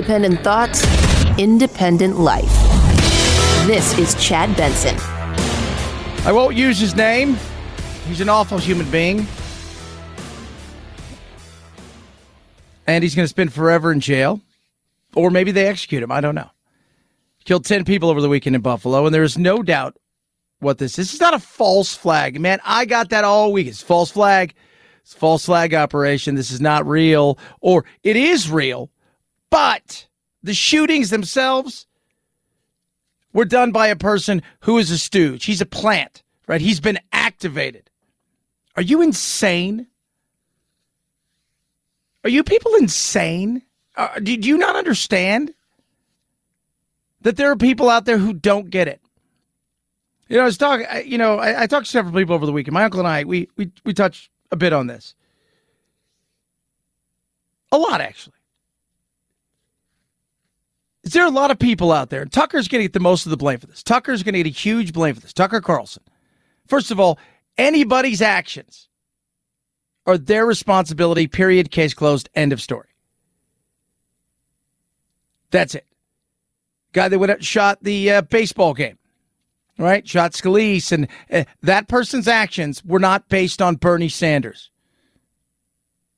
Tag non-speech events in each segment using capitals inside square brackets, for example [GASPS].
independent thoughts, independent life. This is Chad Benson. I won't use his name. He's an awful human being. And he's going to spend forever in jail. Or maybe they execute him. I don't know. Killed 10 people over the weekend in Buffalo, and there is no doubt what this is. This is not a false flag. Man, I got that all week. It's false flag. It's false flag operation. This is not real. Or it is real, but the shootings themselves were done by a person who is a stooge. He's a plant, right? He's been activated. Are you insane? Are you people insane? Uh, did you not understand that there are people out there who don't get it? You know, I was talking. You know, I, I talked to several people over the weekend. My uncle and I, we we we touched a bit on this. A lot, actually. Is there a lot of people out there? And Tucker's going to get the most of the blame for this. Tucker's going to get a huge blame for this. Tucker Carlson. First of all, anybody's actions are their responsibility, period, case closed, end of story. That's it. Guy that went out shot the uh, baseball game, right? Shot Scalise, and uh, that person's actions were not based on Bernie Sanders.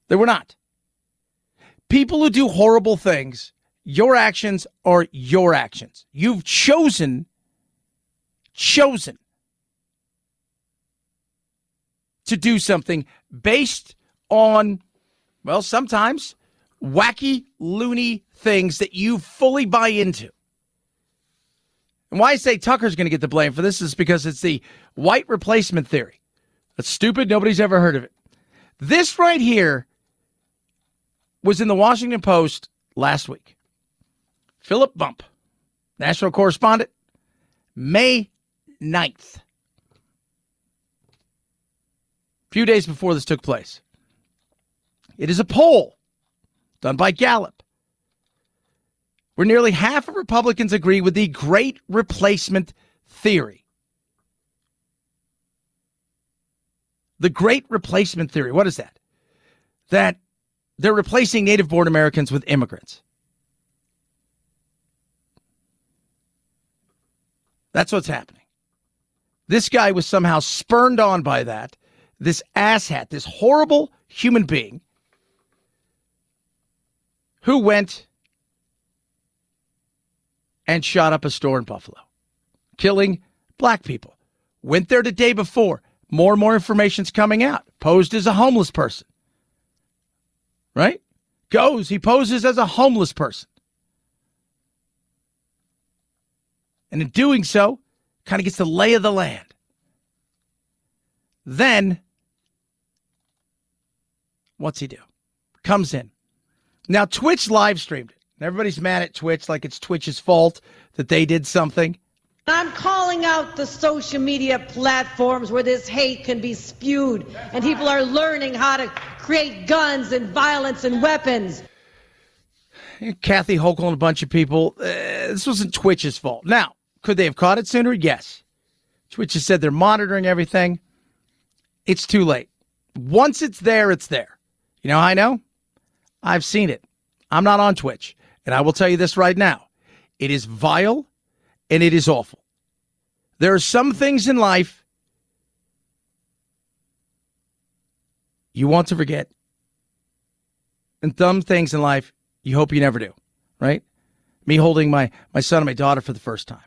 They were not. People who do horrible things, your actions are your actions. You've chosen, chosen to do something based on, well, sometimes wacky, loony things that you fully buy into. And why I say Tucker's going to get the blame for this is because it's the white replacement theory. That's stupid. Nobody's ever heard of it. This right here was in the Washington Post last week. Philip Bump, national correspondent, May 9th. A few days before this took place. It is a poll done by Gallup where nearly half of Republicans agree with the great replacement theory. The great replacement theory. What is that? That they're replacing native born Americans with immigrants. That's what's happening. This guy was somehow spurned on by that. This asshat, this horrible human being who went and shot up a store in Buffalo, killing black people. Went there the day before. More and more information's coming out. Posed as a homeless person right? Goes, he poses as a homeless person. And in doing so, kind of gets the lay of the land. Then, what's he do? Comes in. Now, Twitch live streamed it. Everybody's mad at Twitch like it's Twitch's fault that they did something. I'm calling out the social media platforms where this hate can be spewed and people are learning how to create guns and violence and weapons. Kathy Hochul and a bunch of people. Uh, this wasn't Twitch's fault. Now, could they have caught it sooner? Yes. Twitch has said they're monitoring everything. It's too late. Once it's there, it's there. You know I know? I've seen it. I'm not on Twitch. And I will tell you this right now it is vile and it is awful. There are some things in life you want to forget, and some things in life you hope you never do, right? Me holding my, my son and my daughter for the first time.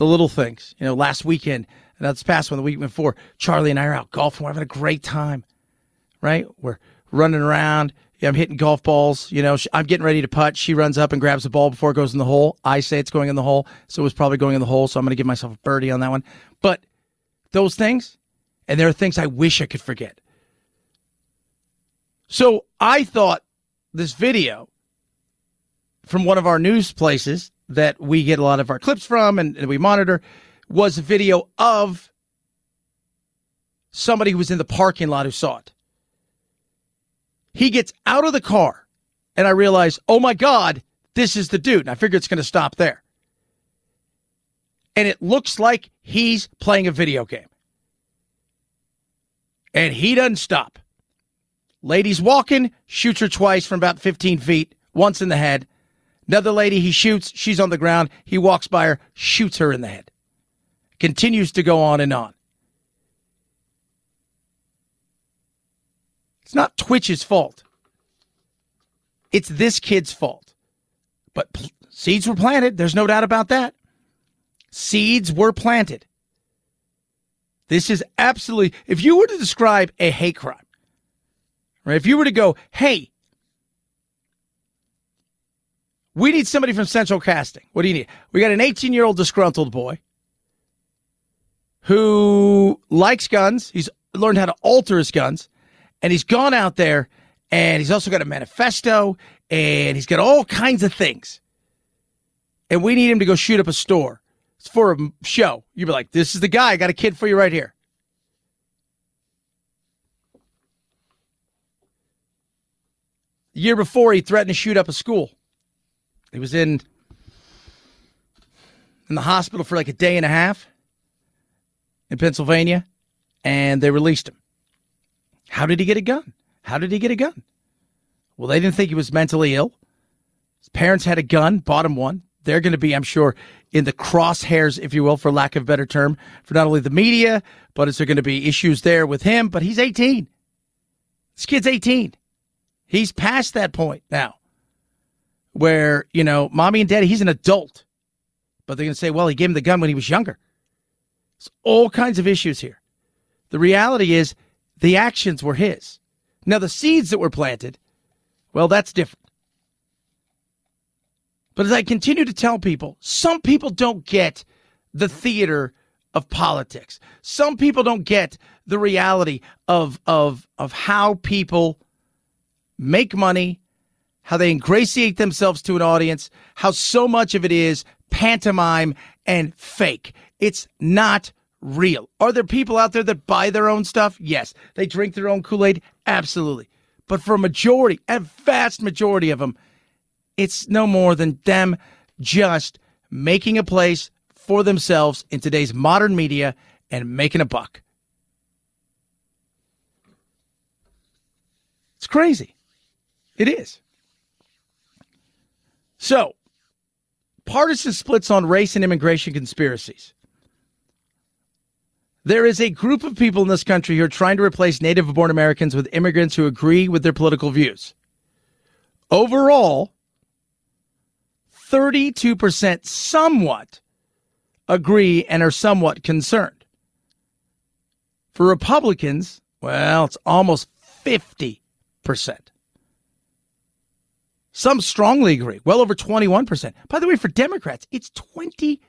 The little things, you know, last weekend, uh, and that's past one, the week before, Charlie and I are out golfing. We're having a great time, right? We're running around. I'm hitting golf balls. You know, I'm getting ready to putt. She runs up and grabs the ball before it goes in the hole. I say it's going in the hole, so it was probably going in the hole. So I'm going to give myself a birdie on that one. But those things, and there are things I wish I could forget. So I thought this video from one of our news places that we get a lot of our clips from and, and we monitor was a video of somebody who was in the parking lot who saw it. He gets out of the car, and I realize, oh my God, this is the dude. And I figure it's going to stop there. And it looks like he's playing a video game. And he doesn't stop. Lady's walking, shoots her twice from about 15 feet, once in the head. Another lady he shoots, she's on the ground. He walks by her, shoots her in the head. Continues to go on and on. It's not Twitch's fault. It's this kid's fault. But pl- seeds were planted. There's no doubt about that. Seeds were planted. This is absolutely, if you were to describe a hate crime, right? If you were to go, hey, we need somebody from Central Casting. What do you need? We got an 18 year old disgruntled boy who likes guns. He's learned how to alter his guns and he's gone out there and he's also got a manifesto and he's got all kinds of things. And we need him to go shoot up a store. It's for a show. You'd be like, this is the guy. I got a kid for you right here. The year before, he threatened to shoot up a school. He was in in the hospital for like a day and a half in Pennsylvania, and they released him. How did he get a gun? How did he get a gun? Well, they didn't think he was mentally ill. His parents had a gun, bought him one. They're going to be, I'm sure, in the crosshairs, if you will, for lack of better term, for not only the media, but is there going to be issues there with him? But he's 18. This kid's 18. He's past that point now where, you know, mommy and daddy, he's an adult. But they're going to say, well, he gave him the gun when he was younger. There's all kinds of issues here. The reality is the actions were his. Now, the seeds that were planted, well, that's different. But as I continue to tell people, some people don't get the theater of politics. Some people don't get the reality of, of, of how people make money, how they ingratiate themselves to an audience, how so much of it is pantomime and fake. It's not real. Are there people out there that buy their own stuff? Yes. They drink their own Kool Aid? Absolutely. But for a majority, a vast majority of them, it's no more than them just making a place for themselves in today's modern media and making a buck. It's crazy. It is. So, partisan splits on race and immigration conspiracies. There is a group of people in this country who are trying to replace native born Americans with immigrants who agree with their political views. Overall, 32% somewhat agree and are somewhat concerned. For Republicans, well, it's almost 50%. Some strongly agree, well over 21%. By the way, for Democrats, it's 23%.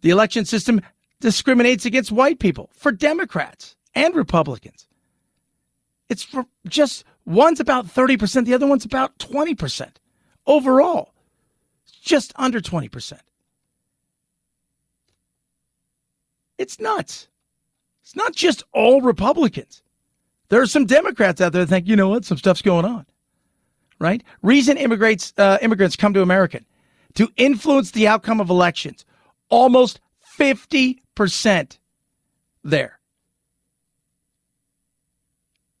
The election system discriminates against white people for Democrats and Republicans. It's for just one's about 30%, the other one's about 20%. Overall, just under 20%. It's nuts. It's not just all Republicans. There are some Democrats out there that think, you know what, some stuff's going on. Right? Reason immigrants uh, immigrants come to America to influence the outcome of elections almost 50% there.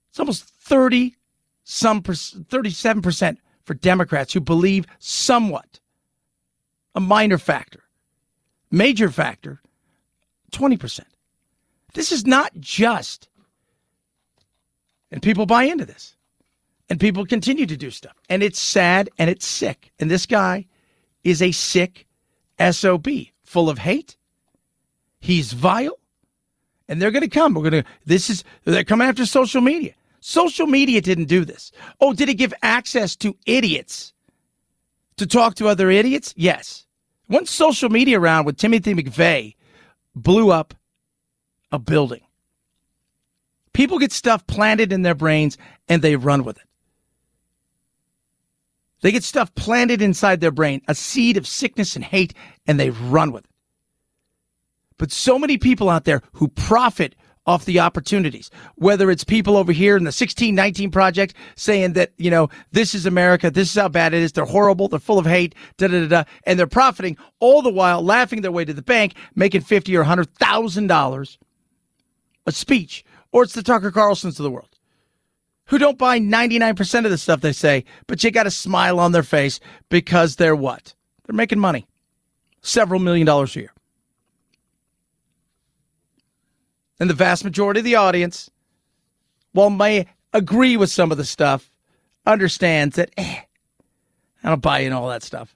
It's almost 30 some 37% for Democrats who believe somewhat a minor factor. Major factor 20%. This is not just and people buy into this. And people continue to do stuff. And it's sad and it's sick. And this guy is a sick SOB full of hate. He's vile. And they're going to come. We're going to, this is, they're coming after social media. Social media didn't do this. Oh, did it give access to idiots to talk to other idiots? Yes. Once social media around with Timothy McVeigh blew up a building. People get stuff planted in their brains and they run with it. They get stuff planted inside their brain, a seed of sickness and hate, and they run with it. But so many people out there who profit off the opportunities, whether it's people over here in the 1619 project saying that, you know, this is America, this is how bad it is, they're horrible, they're full of hate, da da da da, and they're profiting all the while laughing their way to the bank, making fifty or hundred thousand dollars a speech, or it's the Tucker Carlsons of the world who don't buy 99% of the stuff they say, but you got a smile on their face because they're what? They're making money. Several million dollars a year. And the vast majority of the audience, while may agree with some of the stuff, understands that eh, I don't buy in all that stuff.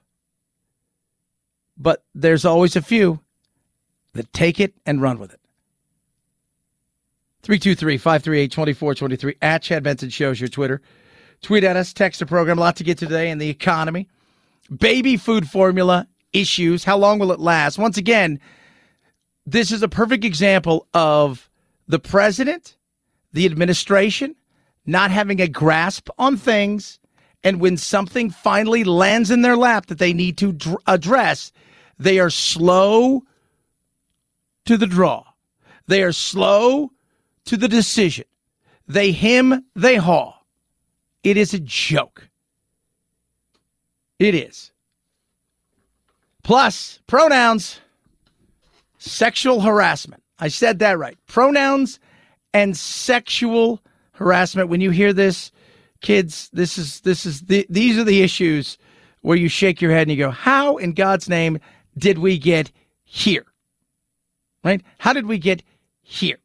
But there's always a few that take it and run with it. 323 538 2423 at Chad Benson Shows your Twitter. Tweet at us, text the program. A lot to get to today in the economy. Baby food formula issues. How long will it last? Once again, this is a perfect example of the president, the administration not having a grasp on things. And when something finally lands in their lap that they need to dr- address, they are slow to the draw. They are slow to the decision. They him, they haw. It is a joke. It is. Plus, pronouns, sexual harassment. I said that right. Pronouns and sexual harassment. When you hear this, kids, this is this is the, these are the issues where you shake your head and you go, "How in God's name did we get here?" Right? How did we get here?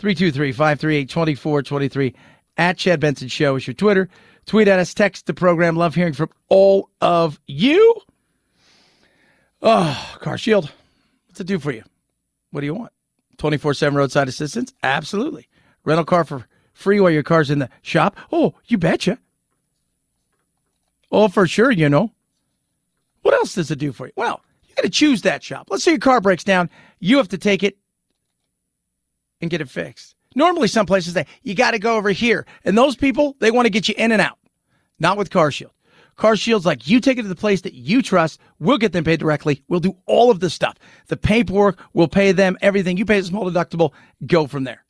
323 538 2423 at Chad Benson Show is your Twitter. Tweet at us, text the program. Love hearing from all of you. Oh, Car Shield. What's it do for you? What do you want? 24 7 roadside assistance? Absolutely. Rental car for free while your car's in the shop? Oh, you betcha. Oh, for sure, you know. What else does it do for you? Well, you got to choose that shop. Let's say your car breaks down. You have to take it and get it fixed. Normally, some places say you got to go over here, and those people they want to get you in and out. Not with CarShield. CarShield's like you take it to the place that you trust. We'll get them paid directly. We'll do all of the stuff. The paperwork, we'll pay them everything. You pay a small deductible. Go from there.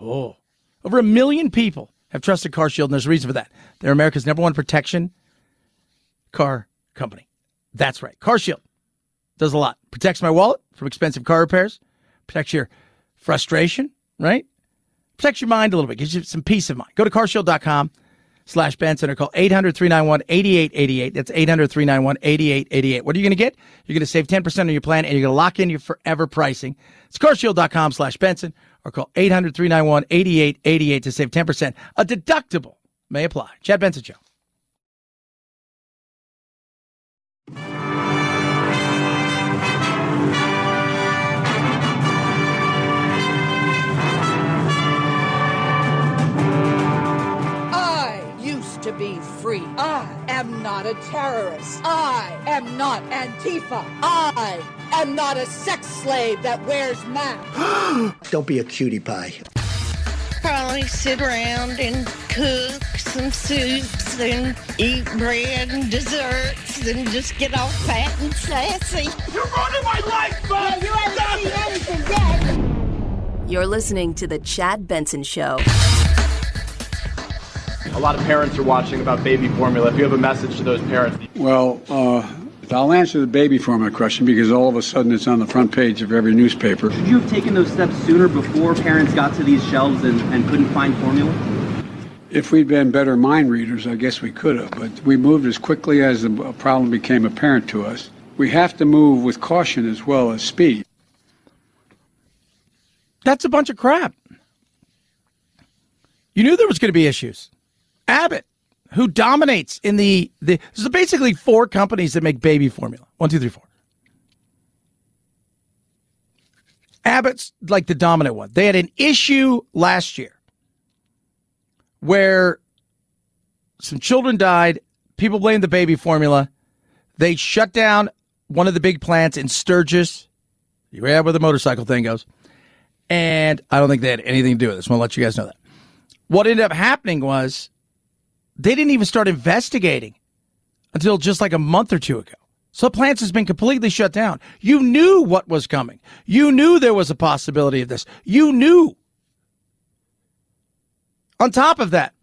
Oh, over a million people have trusted CarShield, and there's a reason for that. They're America's number one protection car company. That's right. CarShield does a lot. Protects my wallet from expensive car repairs. Protects your frustration, right? Protects your mind a little bit, gives you some peace of mind. Go to carshield.com slash Benson or call 800 391 8888. That's 800 391 8888. What are you going to get? You're going to save 10% on your plan and you're going to lock in your forever pricing. It's carshield.com slash Benson or call 800 391 8888 to save 10%. A deductible may apply. Chad Benson Show. Free. I am not a terrorist. I am not Antifa. I am not a sex slave that wears masks. [GASPS] Don't be a cutie pie. Probably sit around and cook some soups and eat bread and desserts and just get all fat and sassy. You're running my life, bud! Yeah, you haven't seen anything yet. You're listening to The Chad Benson Show. A lot of parents are watching about baby formula. If you have a message to those parents. Well, uh, I'll answer the baby formula question because all of a sudden it's on the front page of every newspaper. Should you have taken those steps sooner before parents got to these shelves and, and couldn't find formula? If we'd been better mind readers, I guess we could have, but we moved as quickly as the problem became apparent to us. We have to move with caution as well as speed. That's a bunch of crap. You knew there was going to be issues. Abbott, who dominates in the, the there's basically four companies that make baby formula. One, two, three, four. Abbott's like the dominant one. They had an issue last year where some children died. People blamed the baby formula. They shut down one of the big plants in Sturgis. You read where the motorcycle thing goes. And I don't think they had anything to do with this. I want to let you guys know that. What ended up happening was they didn't even start investigating until just like a month or two ago. So plants has been completely shut down. You knew what was coming. You knew there was a possibility of this. You knew. On top of that,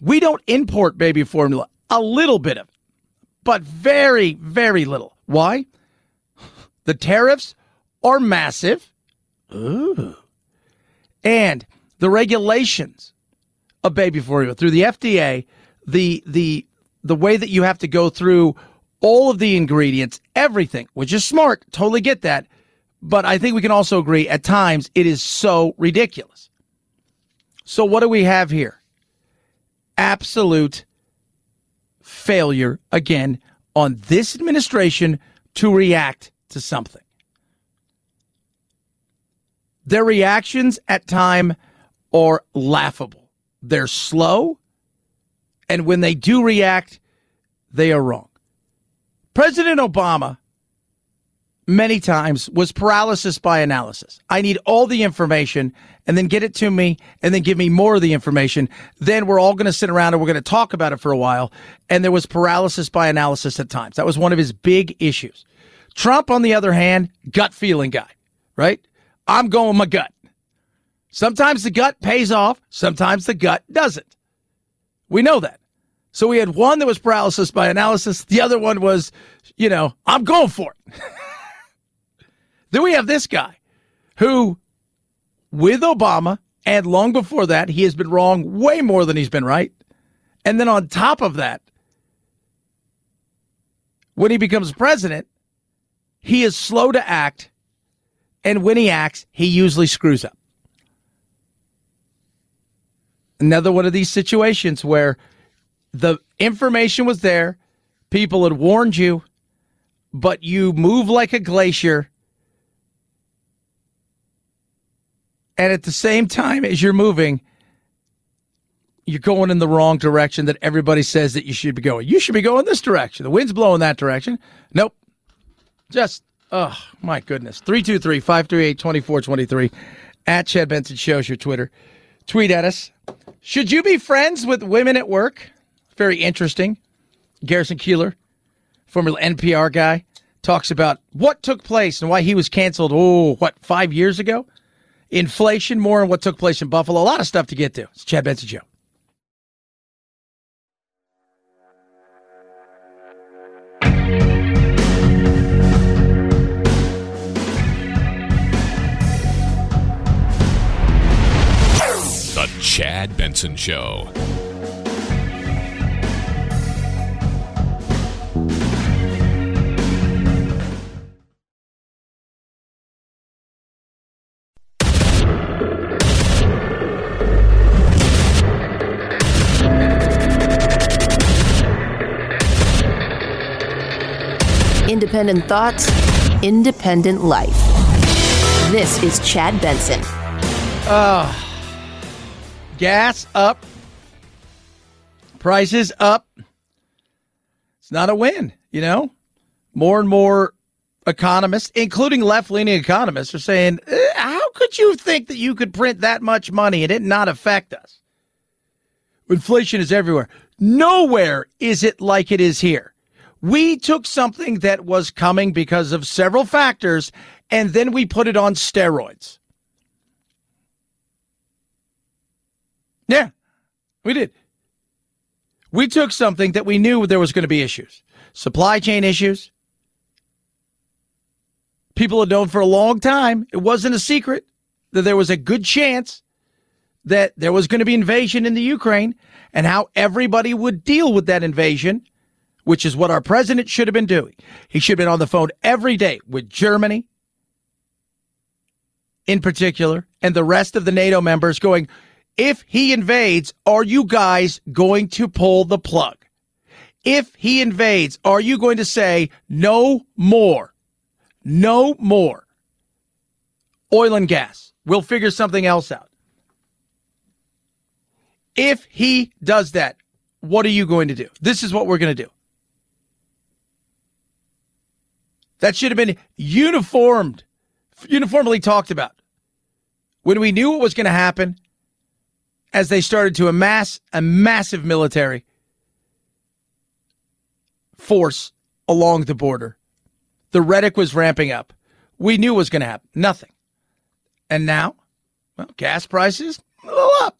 we don't import baby formula. A little bit of it, but very, very little. Why? [LAUGHS] The tariffs are massive. Ooh. And the regulations of baby formula through the FDA, the the the way that you have to go through all of the ingredients, everything, which is smart, totally get that. But I think we can also agree at times it is so ridiculous. So what do we have here? Absolute failure again on this administration to react to something. Their reactions at time are laughable. They're slow, and when they do react, they are wrong. President Obama many times was paralysis by analysis. I need all the information and then get it to me and then give me more of the information. Then we're all going to sit around and we're going to talk about it for a while. And there was paralysis by analysis at times. That was one of his big issues. Trump, on the other hand, gut feeling guy, right? I'm going my gut. Sometimes the gut pays off, sometimes the gut doesn't. We know that. So we had one that was paralysis by analysis, the other one was, you know, I'm going for it. [LAUGHS] then we have this guy who, with Obama, and long before that, he has been wrong way more than he's been right. And then on top of that, when he becomes president, he is slow to act. And when he acts, he usually screws up. Another one of these situations where the information was there, people had warned you, but you move like a glacier. And at the same time as you're moving, you're going in the wrong direction that everybody says that you should be going. You should be going this direction. The wind's blowing that direction. Nope. Just, oh, my goodness. 323 538 2423 at Chad Benson Shows your Twitter. Tweet at us. Should you be friends with women at work? Very interesting. Garrison Keillor, former NPR guy, talks about what took place and why he was canceled, oh, what, five years ago? Inflation, more on what took place in Buffalo. A lot of stuff to get to. It's Chad Benson Show. Chad Benson Show. Independent thoughts, independent life. This is Chad Benson. Uh, gas up, prices up. It's not a win, you know? More and more economists, including left leaning economists, are saying, eh, how could you think that you could print that much money and it not affect us? Inflation is everywhere. Nowhere is it like it is here. We took something that was coming because of several factors and then we put it on steroids. Yeah, we did. We took something that we knew there was going to be issues, supply chain issues. People had known for a long time, it wasn't a secret that there was a good chance that there was going to be invasion in the Ukraine and how everybody would deal with that invasion which is what our president should have been doing. He should have been on the phone every day with Germany in particular and the rest of the NATO members going, if he invades, are you guys going to pull the plug? If he invades, are you going to say no more? No more. Oil and gas. We'll figure something else out. If he does that, what are you going to do? This is what we're going to do. That should have been uniformed, uniformly talked about. When we knew what was going to happen as they started to amass a massive military force along the border, the rhetoric was ramping up. We knew was going to happen. Nothing. And now, well, gas prices up.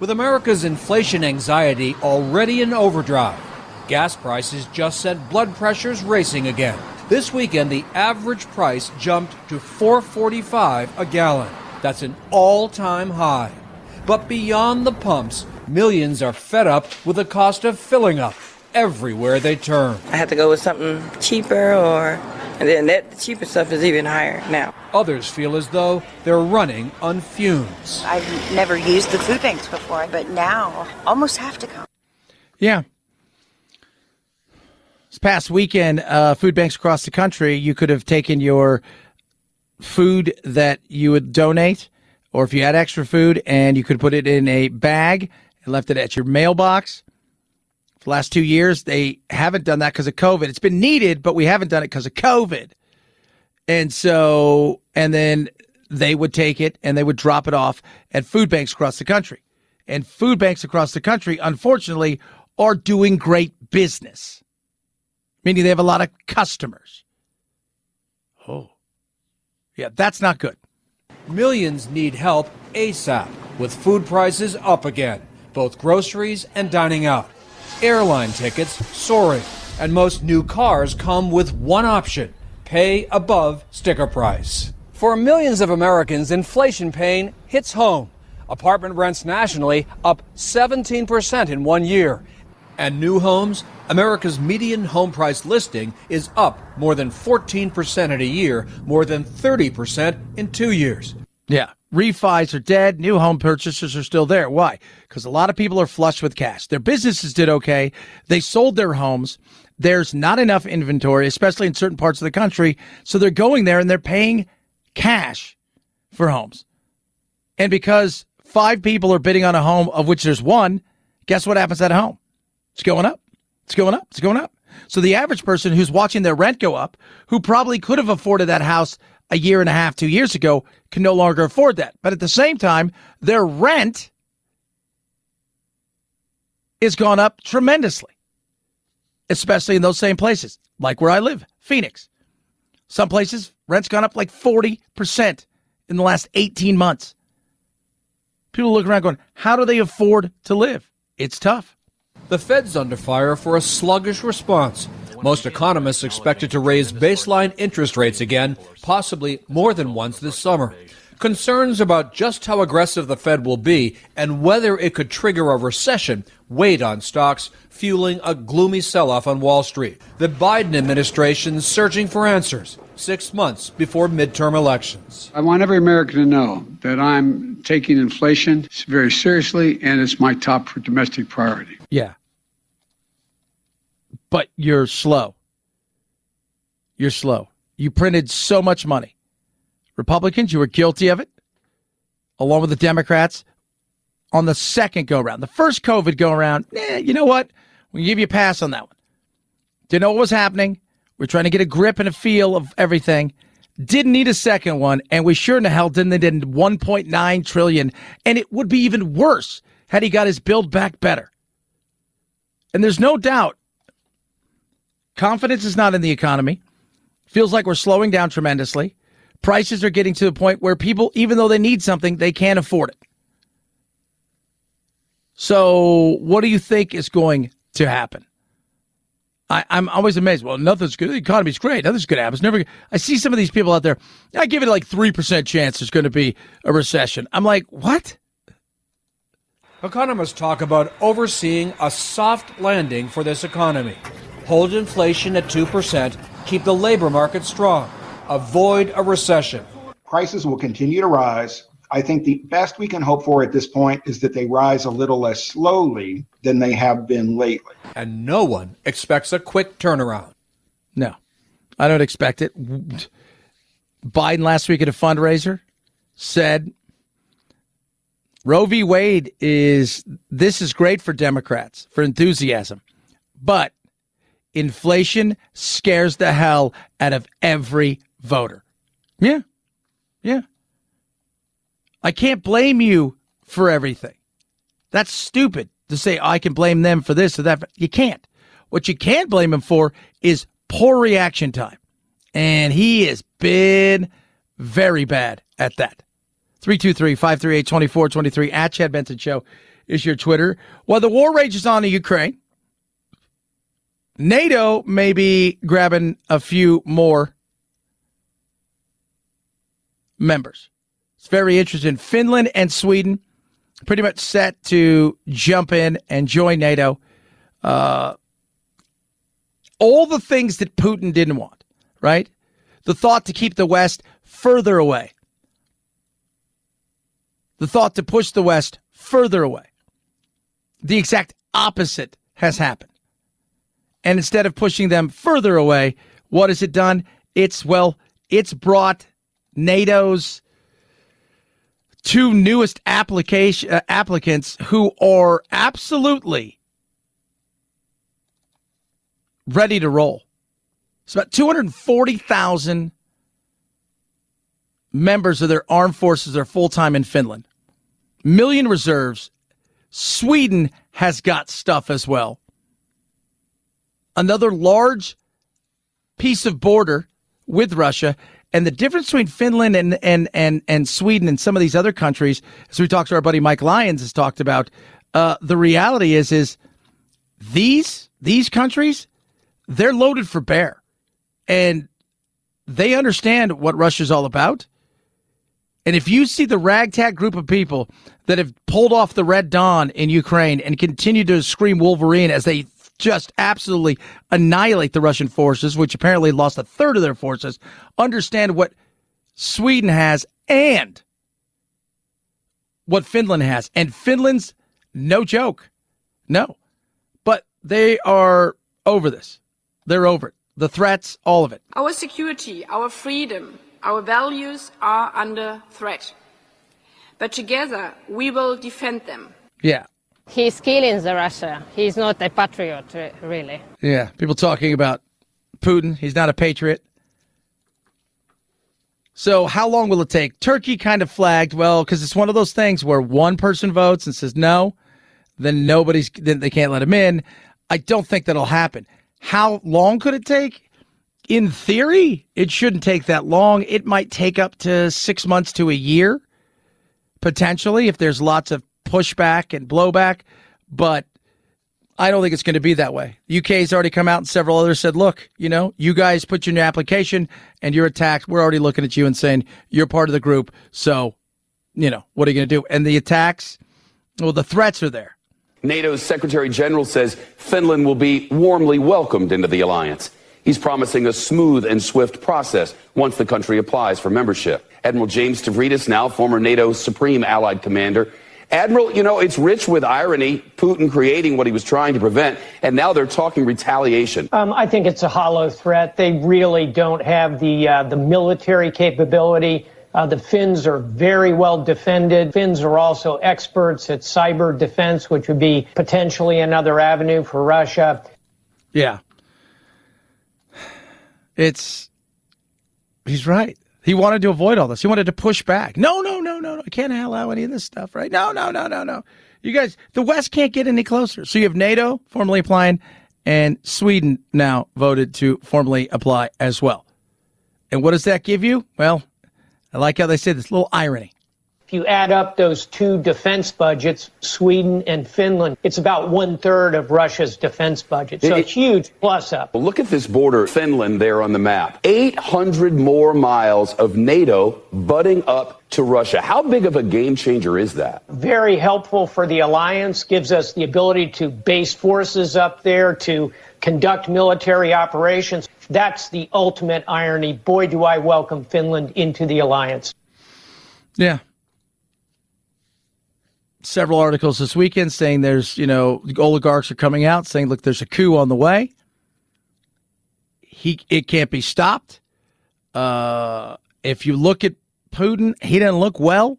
With America's inflation anxiety already in overdrive, gas prices just sent blood pressures racing again. This weekend, the average price jumped to 4.45 a gallon. That's an all-time high. But beyond the pumps, Millions are fed up with the cost of filling up everywhere they turn. I had to go with something cheaper or and then that the cheaper stuff is even higher now. Others feel as though they're running on fumes. I've never used the food banks before, but now almost have to come. Yeah. This past weekend, uh, food banks across the country, you could have taken your food that you would donate, or if you had extra food, and you could put it in a bag and left it at your mailbox. For the last two years, they haven't done that because of COVID. It's been needed, but we haven't done it because of COVID. And so, and then they would take it and they would drop it off at food banks across the country. And food banks across the country, unfortunately, are doing great business, meaning they have a lot of customers. Oh, yeah, that's not good. Millions need help ASAP with food prices up again, both groceries and dining out. Airline tickets soaring, and most new cars come with one option pay above sticker price. For millions of Americans, inflation pain hits home. Apartment rents nationally up 17% in one year. And new homes, America's median home price listing is up more than 14% in a year, more than 30% in two years. Yeah. Refis are dead. New home purchases are still there. Why? Because a lot of people are flush with cash. Their businesses did okay. They sold their homes. There's not enough inventory, especially in certain parts of the country. So they're going there and they're paying cash for homes. And because five people are bidding on a home of which there's one, guess what happens at home? It's going up. It's going up. It's going up. So the average person who's watching their rent go up, who probably could have afforded that house a year and a half, two years ago, can no longer afford that. But at the same time, their rent has gone up tremendously, especially in those same places, like where I live, Phoenix. Some places, rent's gone up like 40% in the last 18 months. People look around going, how do they afford to live? It's tough. The Fed's under fire for a sluggish response. Most economists expected to raise baseline interest rates again, possibly more than once this summer. Concerns about just how aggressive the Fed will be and whether it could trigger a recession weighed on stocks, fueling a gloomy sell off on Wall Street. The Biden administration searching for answers six months before midterm elections. I want every American to know that I'm taking inflation very seriously and it's my top domestic priority. Yeah. But you're slow. You're slow. You printed so much money. Republicans, you were guilty of it, along with the Democrats, on the second go round. The first COVID go around, eh, you know what? We give you a pass on that one. Didn't know what was happening. We're trying to get a grip and a feel of everything. Didn't need a second one, and we sure in the hell didn't need 1.9 trillion. And it would be even worse had he got his build back better. And there's no doubt confidence is not in the economy. Feels like we're slowing down tremendously. Prices are getting to the point where people, even though they need something, they can't afford it. So, what do you think is going to happen? I, am always amazed. Well, nothing's good. The economy's great. Nothing's going to happen. It's never. I see some of these people out there. I give it like three percent chance there's going to be a recession. I'm like, what? Economists talk about overseeing a soft landing for this economy. Hold inflation at two percent. Keep the labor market strong. Avoid a recession. Prices will continue to rise I think the best we can hope for at this point is that they rise a little less slowly than they have been lately. And no one expects a quick turnaround. No, I don't expect it. Biden last week at a fundraiser said Roe v. Wade is this is great for Democrats for enthusiasm, but inflation scares the hell out of every voter. Yeah. Yeah. I can't blame you for everything. That's stupid to say I can blame them for this or that. You can't. What you can't blame him for is poor reaction time. And he has been very bad at that. 323 538 2423 at Chad Benson Show is your Twitter. While the war rages on in Ukraine, NATO may be grabbing a few more members. It's very interesting. Finland and Sweden pretty much set to jump in and join NATO. Uh, all the things that Putin didn't want, right? The thought to keep the West further away, the thought to push the West further away. The exact opposite has happened. And instead of pushing them further away, what has it done? It's, well, it's brought NATO's two newest application uh, applicants who are absolutely ready to roll. It's about 240,000 members of their armed forces are full time in Finland. Million reserves. Sweden has got stuff as well. Another large piece of border with Russia. And the difference between Finland and, and, and, and Sweden and some of these other countries, as we talked to our buddy Mike Lyons has talked about, uh, the reality is is these these countries, they're loaded for bear. And they understand what Russia's all about. And if you see the ragtag group of people that have pulled off the Red Dawn in Ukraine and continue to scream Wolverine as they just absolutely annihilate the Russian forces, which apparently lost a third of their forces, understand what Sweden has and what Finland has. And Finland's no joke. No. But they are over this. They're over it. The threats, all of it. Our security, our freedom, our values are under threat. But together we will defend them. Yeah. He's killing the Russia. He's not a patriot, really. Yeah. People talking about Putin. He's not a patriot. So, how long will it take? Turkey kind of flagged, well, because it's one of those things where one person votes and says no, then nobody's, then they can't let him in. I don't think that'll happen. How long could it take? In theory, it shouldn't take that long. It might take up to six months to a year, potentially, if there's lots of pushback and blowback. But I don't think it's going to be that way. UK has already come out and several others said, look, you know, you guys put your application and you're attacked. We're already looking at you and saying you're part of the group. So, you know, what are you going to do? And the attacks, well, the threats are there. NATO's Secretary General says Finland will be warmly welcomed into the alliance. He's promising a smooth and swift process once the country applies for membership. Admiral James Stavridis, now former NATO Supreme Allied Commander, Admiral, you know, it's rich with irony, Putin creating what he was trying to prevent, and now they're talking retaliation. Um, I think it's a hollow threat. They really don't have the, uh, the military capability. Uh, the Finns are very well defended. Finns are also experts at cyber defense, which would be potentially another avenue for Russia. Yeah. It's, he's right. He wanted to avoid all this. He wanted to push back. No, no, no, no. I can't allow any of this stuff, right? No, no, no, no, no. You guys, the West can't get any closer. So you have NATO formally applying, and Sweden now voted to formally apply as well. And what does that give you? Well, I like how they say this little irony. If you add up those two defense budgets, Sweden and Finland, it's about one third of Russia's defense budget. So it, a huge plus up. Look at this border, Finland, there on the map. 800 more miles of NATO butting up to Russia. How big of a game changer is that? Very helpful for the alliance, gives us the ability to base forces up there, to conduct military operations. That's the ultimate irony. Boy, do I welcome Finland into the alliance. Yeah, several articles this weekend saying there's, you know, oligarchs are coming out saying, look, there's a coup on the way. He it can't be stopped. Uh, if you look at Putin, he doesn't look well.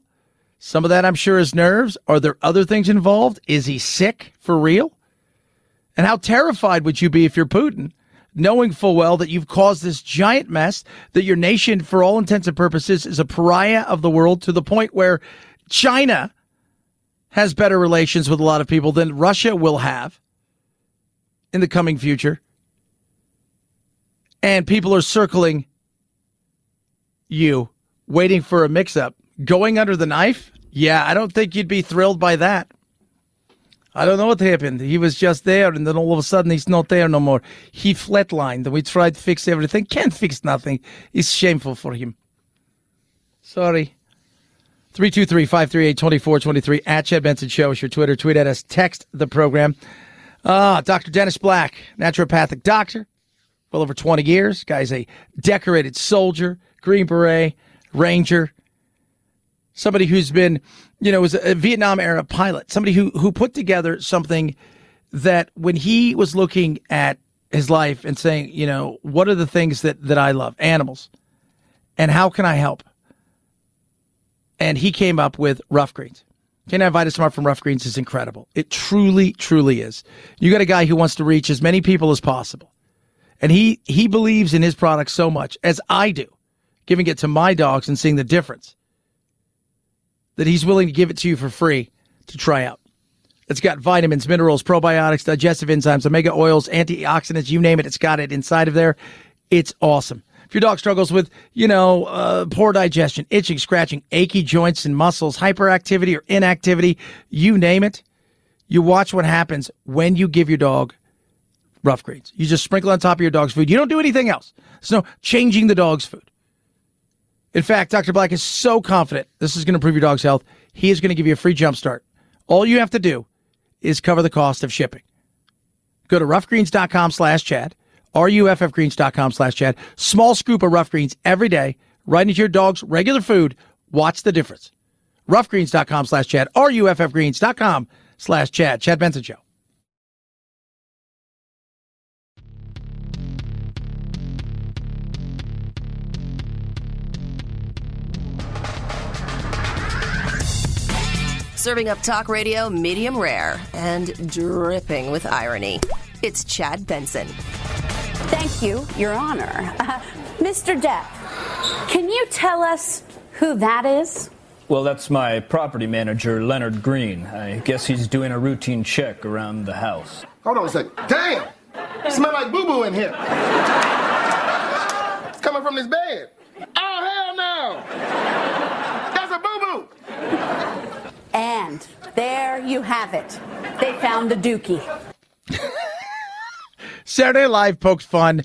Some of that, I'm sure, is nerves. Are there other things involved? Is he sick for real? And how terrified would you be if you're Putin, knowing full well that you've caused this giant mess, that your nation, for all intents and purposes, is a pariah of the world to the point where China has better relations with a lot of people than Russia will have in the coming future. And people are circling you, waiting for a mix up. Going under the knife? Yeah, I don't think you'd be thrilled by that. I don't know what happened. He was just there, and then all of a sudden he's not there no more. He flatlined, and we tried to fix everything. Can't fix nothing. It's shameful for him. Sorry. 323 538 2423 at Chad Benson Show is your Twitter. Tweet at us, text the program. Ah, Dr. Dennis Black, naturopathic doctor, well over 20 years. Guy's a decorated soldier, Green Beret, Ranger, somebody who's been, you know, was a Vietnam era pilot, somebody who, who put together something that when he was looking at his life and saying, you know, what are the things that, that I love? Animals. And how can I help? And he came up with Ruff Greens. Canine Vita Smart from Ruff Greens is incredible. It truly, truly is. You got a guy who wants to reach as many people as possible. And he, he believes in his product so much, as I do, giving it to my dogs and seeing the difference, that he's willing to give it to you for free to try out. It's got vitamins, minerals, probiotics, digestive enzymes, omega oils, antioxidants, you name it, it's got it inside of there. It's awesome. If your dog struggles with, you know, uh, poor digestion, itching, scratching, achy joints and muscles, hyperactivity or inactivity, you name it, you watch what happens when you give your dog Ruff Greens. You just sprinkle on top of your dog's food. You don't do anything else. There's no changing the dog's food. In fact, Dr. Black is so confident this is going to improve your dog's health. He is going to give you a free jump start. All you have to do is cover the cost of shipping. Go to ruffgreens.com slash Chad, ruffgreens.com slash Chad. Small scoop of Ruff Greens every day, right into your dog's regular food. Watch the difference. Ruffgreens.com slash Chad, ruffgreens.com slash Chad. Chad Benson Show. Serving up talk radio medium rare and dripping with irony. It's Chad Benson. Thank you, Your Honor. Uh, Mr. Depp, can you tell us who that is? Well, that's my property manager, Leonard Green. I guess he's doing a routine check around the house. Hold on a second. Damn! Smell like boo boo in here. It's coming from this bed. Oh, hell no! That's a boo boo! And there you have it. They found the dookie. [LAUGHS] Saturday Live poked fun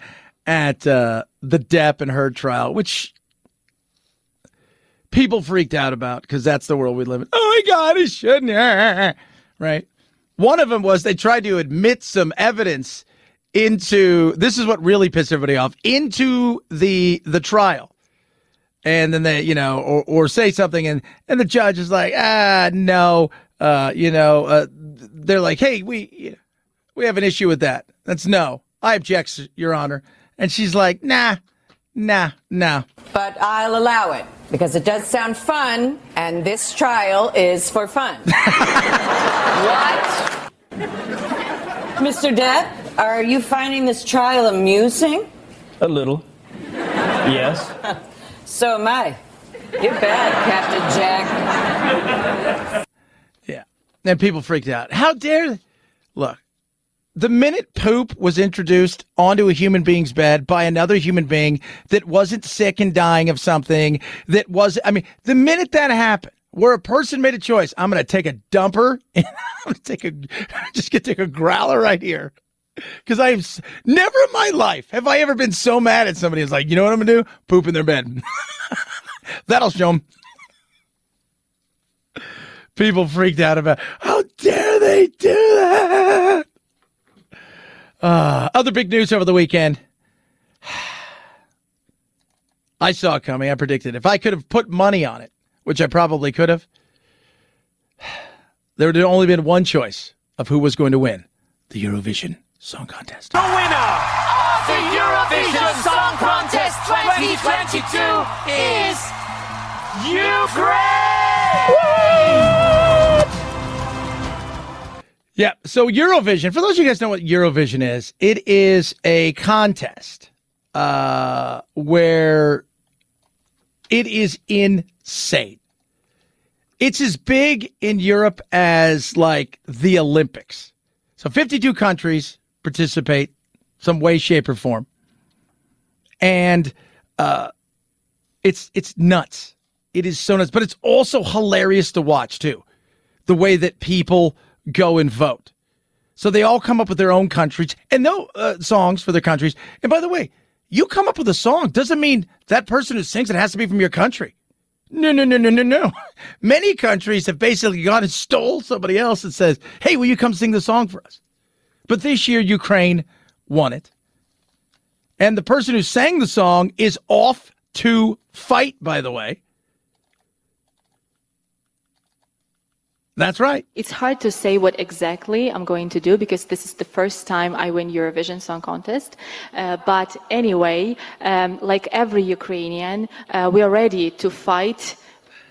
at uh, the Depp and Heard trial, which people freaked out about because that's the world we live in. Oh my God, he shouldn't. [LAUGHS] Right. One of them was they tried to admit some evidence into this is what really pissed everybody off into the the trial and then they you know or, or say something and and the judge is like ah no uh you know uh, they're like hey we we have an issue with that that's no i object your honor and she's like nah nah nah But I'll allow it because it does sound fun, and this trial is for fun. [LAUGHS] what? Mr. Depp, are you finding this trial amusing? A little. Yes. [LAUGHS] So am I. You're bad, Captain Jack. yeah and people freaked out how dare look the minute poop was introduced onto a human being's bed by another human being that wasn't sick and dying of something that was i mean the minute that happened where a person made a choice i'm going to take a dumper [LAUGHS] and i'm going to take a [LAUGHS] just going to take a growler right here. Because i've never in my life have i ever been so mad at somebody who's like you know what i'm going to do? Poop in their bed. [LAUGHS] That'll show them people freaked out about how dare they do that uh, other big news over the weekend. [SIGHS] I saw it coming. I predicted if i could have put money on it which i probably could have [SIGHS] there would have only been one choice of who was going to win the eurovision song contest. The winner of the Eurovision Song Contest 2022 is Ukraine! Yeah. So Eurovision, for those of you guys know what Eurovision is, it is a contest uh, where it is insane. It's as big in Europe as like the Olympics. So 52 countries participate, some way, shape, or form, and uh, it's it's nuts. It is so nuts, but it's also hilarious to watch too. The way that people go and vote. So they all come up with their own countries and no uh, songs for their countries. And by the way, you come up with a song doesn't mean that person who sings it has to be from your country. No, no, no, no, no, no. [LAUGHS] Many countries have basically gone and stole somebody else and says, hey, will you come sing the song for us? But this year, Ukraine won it. And the person who sang the song is off to fight, by the way. That's right. It's hard to say what exactly I'm going to do because this is the first time I win Eurovision Song Contest. Uh, but anyway, um, like every Ukrainian, uh, we are ready to fight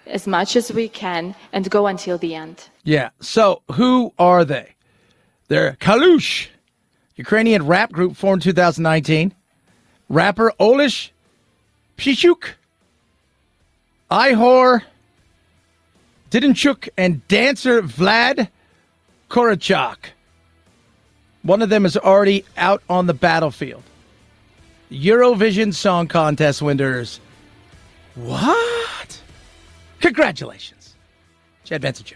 as much as we can and go until the end. Yeah. So who are they? They're Kalush, Ukrainian rap group formed 2019. Rapper Olish Pishuk, Ihor Didenchuk, and dancer Vlad Korachak. One of them is already out on the battlefield. Eurovision Song Contest winners. What? Congratulations. Chad Benson Show.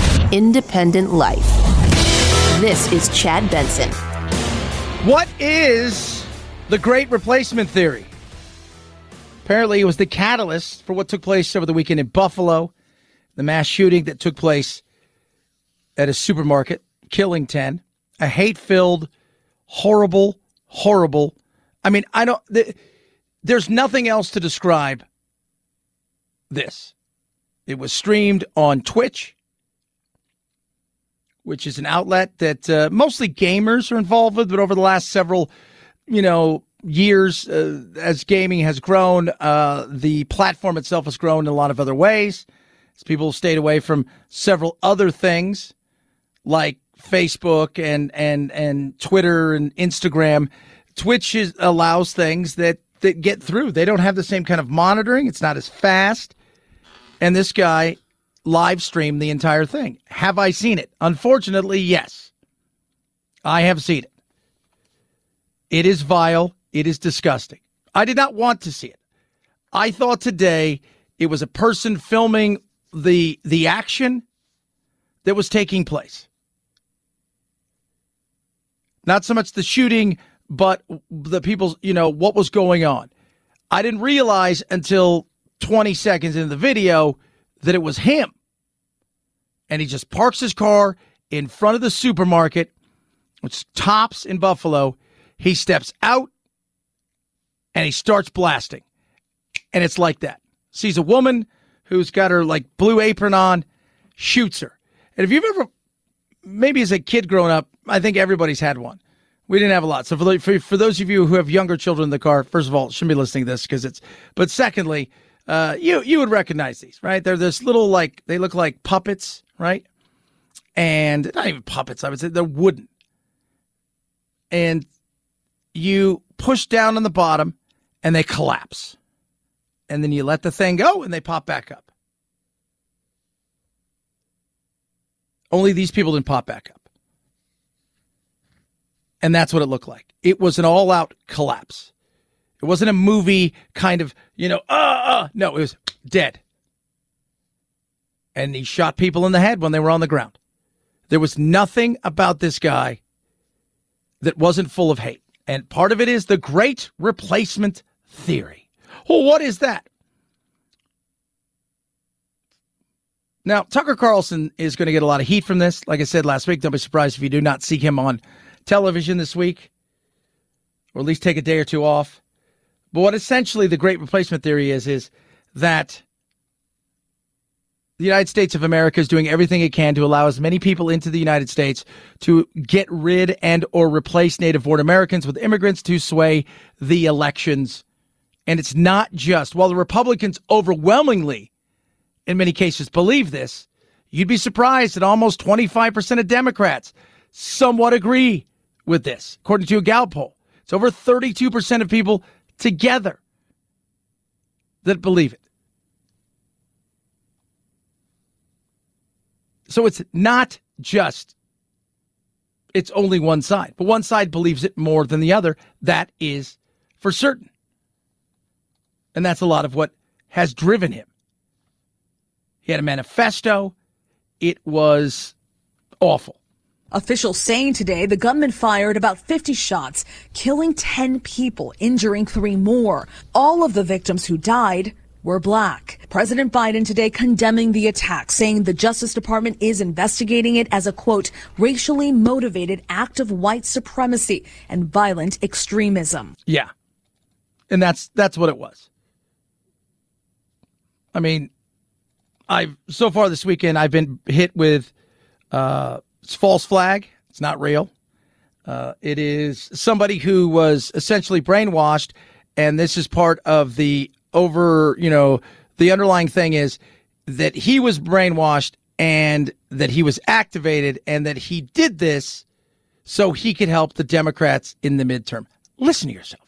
independent life. This is Chad Benson. What is the great replacement theory? Apparently, it was the catalyst for what took place over the weekend in Buffalo, the mass shooting that took place at a supermarket, killing 10. A hate filled, horrible, horrible. I mean, I don't, th- there's nothing else to describe this. It was streamed on Twitch, which is an outlet that uh, mostly gamers are involved with, but over the last several, you know, years, uh, as gaming has grown, uh, the platform itself has grown in a lot of other ways. As people stayed away from several other things like Facebook and and and Twitter and Instagram. Twitch is, allows things that that get through. They don't have the same kind of monitoring. It's not as fast. And this guy live stream the entire thing. Have I seen it? Unfortunately, yes. I have seen it. It is vile. It is disgusting. I did not want to see it. I thought today it was a person filming the the action that was taking place. Not so much the shooting, but the people's, you know, what was going on. I didn't realize until 20 seconds in the video that it was him. And he just parks his car in front of the supermarket, which Tops in Buffalo. He steps out and he starts blasting. And it's like that. Sees a woman who's got her like blue apron on, shoots her. And if you've ever, maybe as a kid growing up, I think everybody's had one. We didn't have a lot. So for, the, for, for those of you who have younger children in the car, first of all, shouldn't be listening to this because it's, but secondly, uh, you, you would recognize these, right? They're this little like, they look like puppets, right? And not even puppets, I would say they're wooden. And you push down on the bottom and they collapse. And then you let the thing go and they pop back up. Only these people didn't pop back up. And that's what it looked like. It was an all out collapse. It wasn't a movie kind of, you know, uh, uh. No, it was dead. And he shot people in the head when they were on the ground. There was nothing about this guy that wasn't full of hate. And part of it is the great replacement theory. Well, what is that? Now, Tucker Carlson is going to get a lot of heat from this. Like I said last week, don't be surprised if you do not see him on television this week, or at least take a day or two off. But what essentially the great replacement theory is, is that the United States of America is doing everything it can to allow as many people into the United States to get rid and or replace native born Americans with immigrants to sway the elections. And it's not just while the Republicans overwhelmingly in many cases believe this, You'd be surprised that almost 25% of Democrats somewhat agree with this, according to a Gallup poll. It's over 32% of people together that believe it. So it's not just it's only one side, but one side believes it more than the other. That is for certain. And that's a lot of what has driven him. He had a manifesto. It was awful. Officials saying today the gunman fired about 50 shots, killing 10 people, injuring three more. All of the victims who died were black. President Biden today condemning the attack, saying the Justice Department is investigating it as a quote, racially motivated act of white supremacy and violent extremism. Yeah. And that's that's what it was. I mean, I've so far this weekend I've been hit with uh it's false flag. It's not real. Uh, it is somebody who was essentially brainwashed, and this is part of the over, you know, the underlying thing is that he was brainwashed and that he was activated and that he did this so he could help the Democrats in the midterm. Listen to yourself.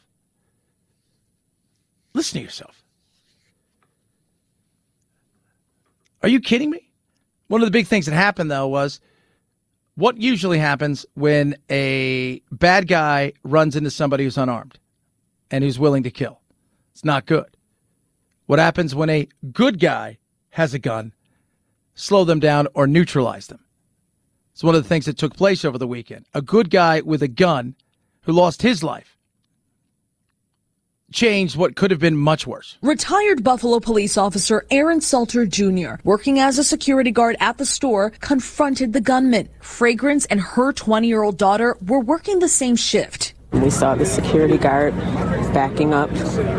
Listen to yourself. Are you kidding me? One of the big things that happened, though, was what usually happens when a bad guy runs into somebody who's unarmed and who's willing to kill. It's not good. What happens when a good guy has a gun, slow them down or neutralize them? It's one of the things that took place over the weekend. A good guy with a gun who lost his life changed what could have been much worse. Retired Buffalo police officer Aaron Salter Jr., working as a security guard at the store, confronted the gunman. Fragrance and her 20 year old daughter were working the same shift. We saw the security guard backing up,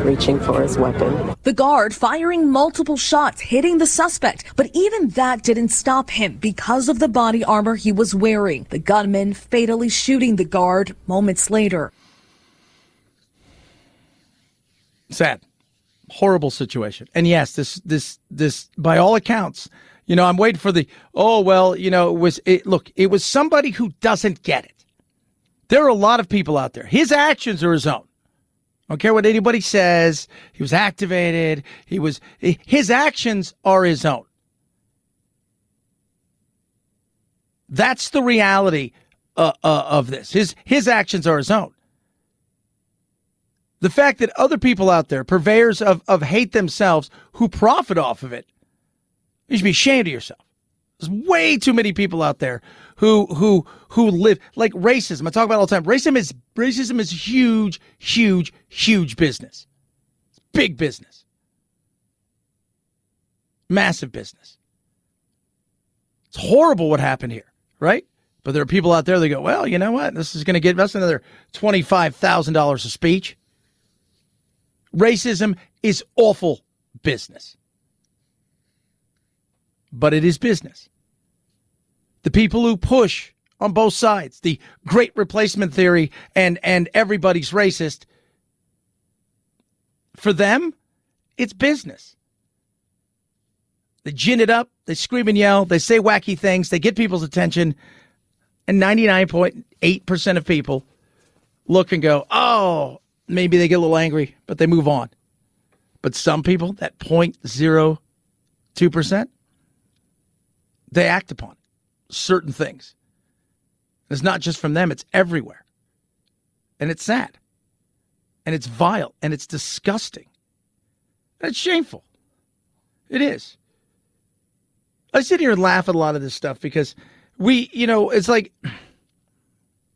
reaching for his weapon. The guard firing multiple shots, hitting the suspect, but even that didn't stop him because of the body armor he was wearing. The gunman fatally shooting the guard moments later. Sad. Horrible situation. And yes, this this this by all accounts, you know, I'm waiting for the oh well, you know, it was it look, it was somebody who doesn't get it. There are a lot of people out there. His actions are his own. I don't care what anybody says. He was activated. He was his actions are his own. That's the reality uh, uh, of this. His his actions are his own. The fact that other people out there, purveyors of, of hate themselves, who profit off of it, you should be ashamed of yourself. There's way too many people out there who who who live like racism. I talk about all the time. Racism is racism is huge, huge, huge business. It's big business. Massive business. It's horrible what happened here, right? But there are people out there that go, well, you know what? This is going to get us another $25,000 a speech. Racism is awful business. But it is business. The people who push on both sides, the great replacement theory and and everybody's racist, for them, it's business. They gin it up, they scream and yell, they say wacky things, they get people's attention, and 99.8% of people look and go, oh, maybe they get a little angry, but they move on. But some people, that 0.02%, they act upon certain things. It's not just from them, it's everywhere. And it's sad. And it's vile. And it's disgusting. And it's shameful. It is. I sit here and laugh at a lot of this stuff because we, you know, it's like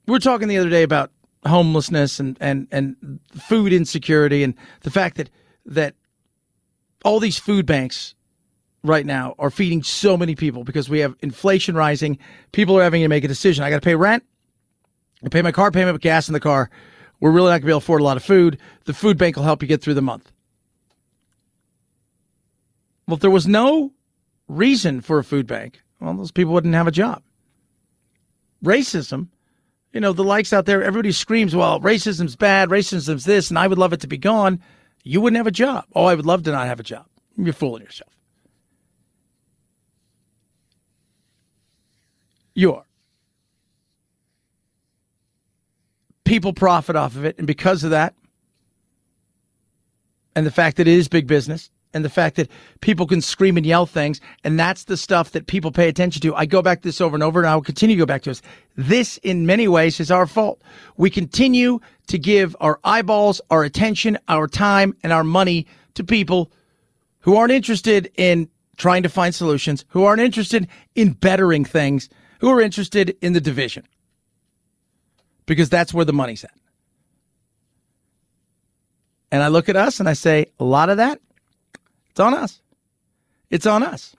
we are talking the other day about homelessness and, and, and food insecurity and the fact that that all these food banks right now are feeding so many people because we have inflation rising. People are having to make a decision. I got to pay rent. I pay my car payment, with gas in the car. We're really not going to be able to afford a lot of food. The food bank will help you get through the month. Well, if there was no reason for a food bank, well, those people wouldn't have a job. Racism, you know, the likes out there, everybody screams, well, racism's bad, racism's this, and I would love it to be gone. You wouldn't have a job. Oh, I would love to not have a job. You're fooling yourself. You are. People profit off of it. And because of that, and the fact that it is big business, and the fact that people can scream and yell things, and that's the stuff that people pay attention to. I go back to this over and over, and I will continue to go back to this. This, in many ways, is our fault. We continue to give our eyeballs, our attention, our time, and our money to people who aren't interested in trying to find solutions, who aren't interested in bettering things, who are interested in the division. Because that's where the money's at. And I look at us and I say, a lot of that it's on us. It's on us.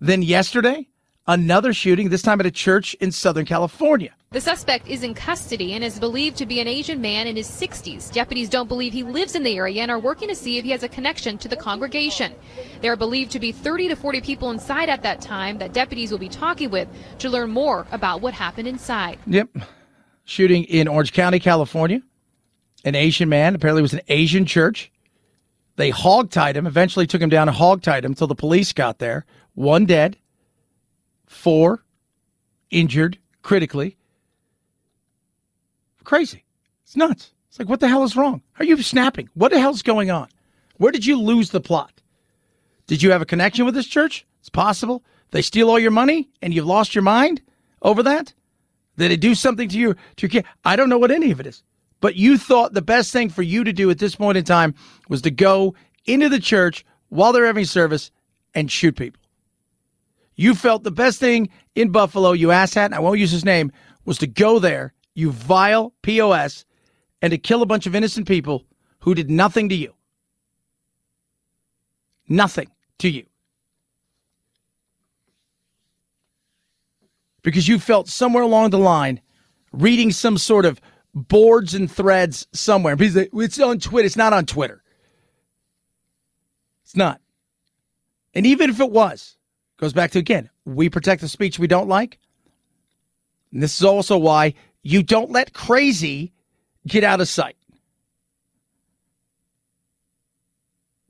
Then yesterday, another shooting, this time at a church in Southern California. The suspect is in custody and is believed to be an Asian man in his 60s. Deputies don't believe he lives in the area and are working to see if he has a connection to the congregation. There are believed to be 30 to 40 people inside at that time that deputies will be talking with to learn more about what happened inside. Yep. Shooting in Orange County, California. An Asian man, apparently was an Asian church. They hogtied him, eventually took him down and hogtied him until the police got there. One dead, four injured critically. Crazy. It's nuts. It's like, what the hell is wrong? Are you snapping? What the hell's going on? Where did you lose the plot? Did you have a connection with this church? It's possible. They steal all your money and you've lost your mind over that? Did it do something to you? To your kid? I don't know what any of it is. But you thought the best thing for you to do at this point in time was to go into the church while they're having service and shoot people. You felt the best thing in Buffalo, you asshat, and I won't use his name, was to go there, you vile POS, and to kill a bunch of innocent people who did nothing to you. Nothing to you. Because you felt somewhere along the line, reading some sort of boards and threads somewhere. Because It's on Twitter. It's not on Twitter. It's not. And even if it was, goes back to again, we protect the speech we don't like. And this is also why you don't let crazy get out of sight.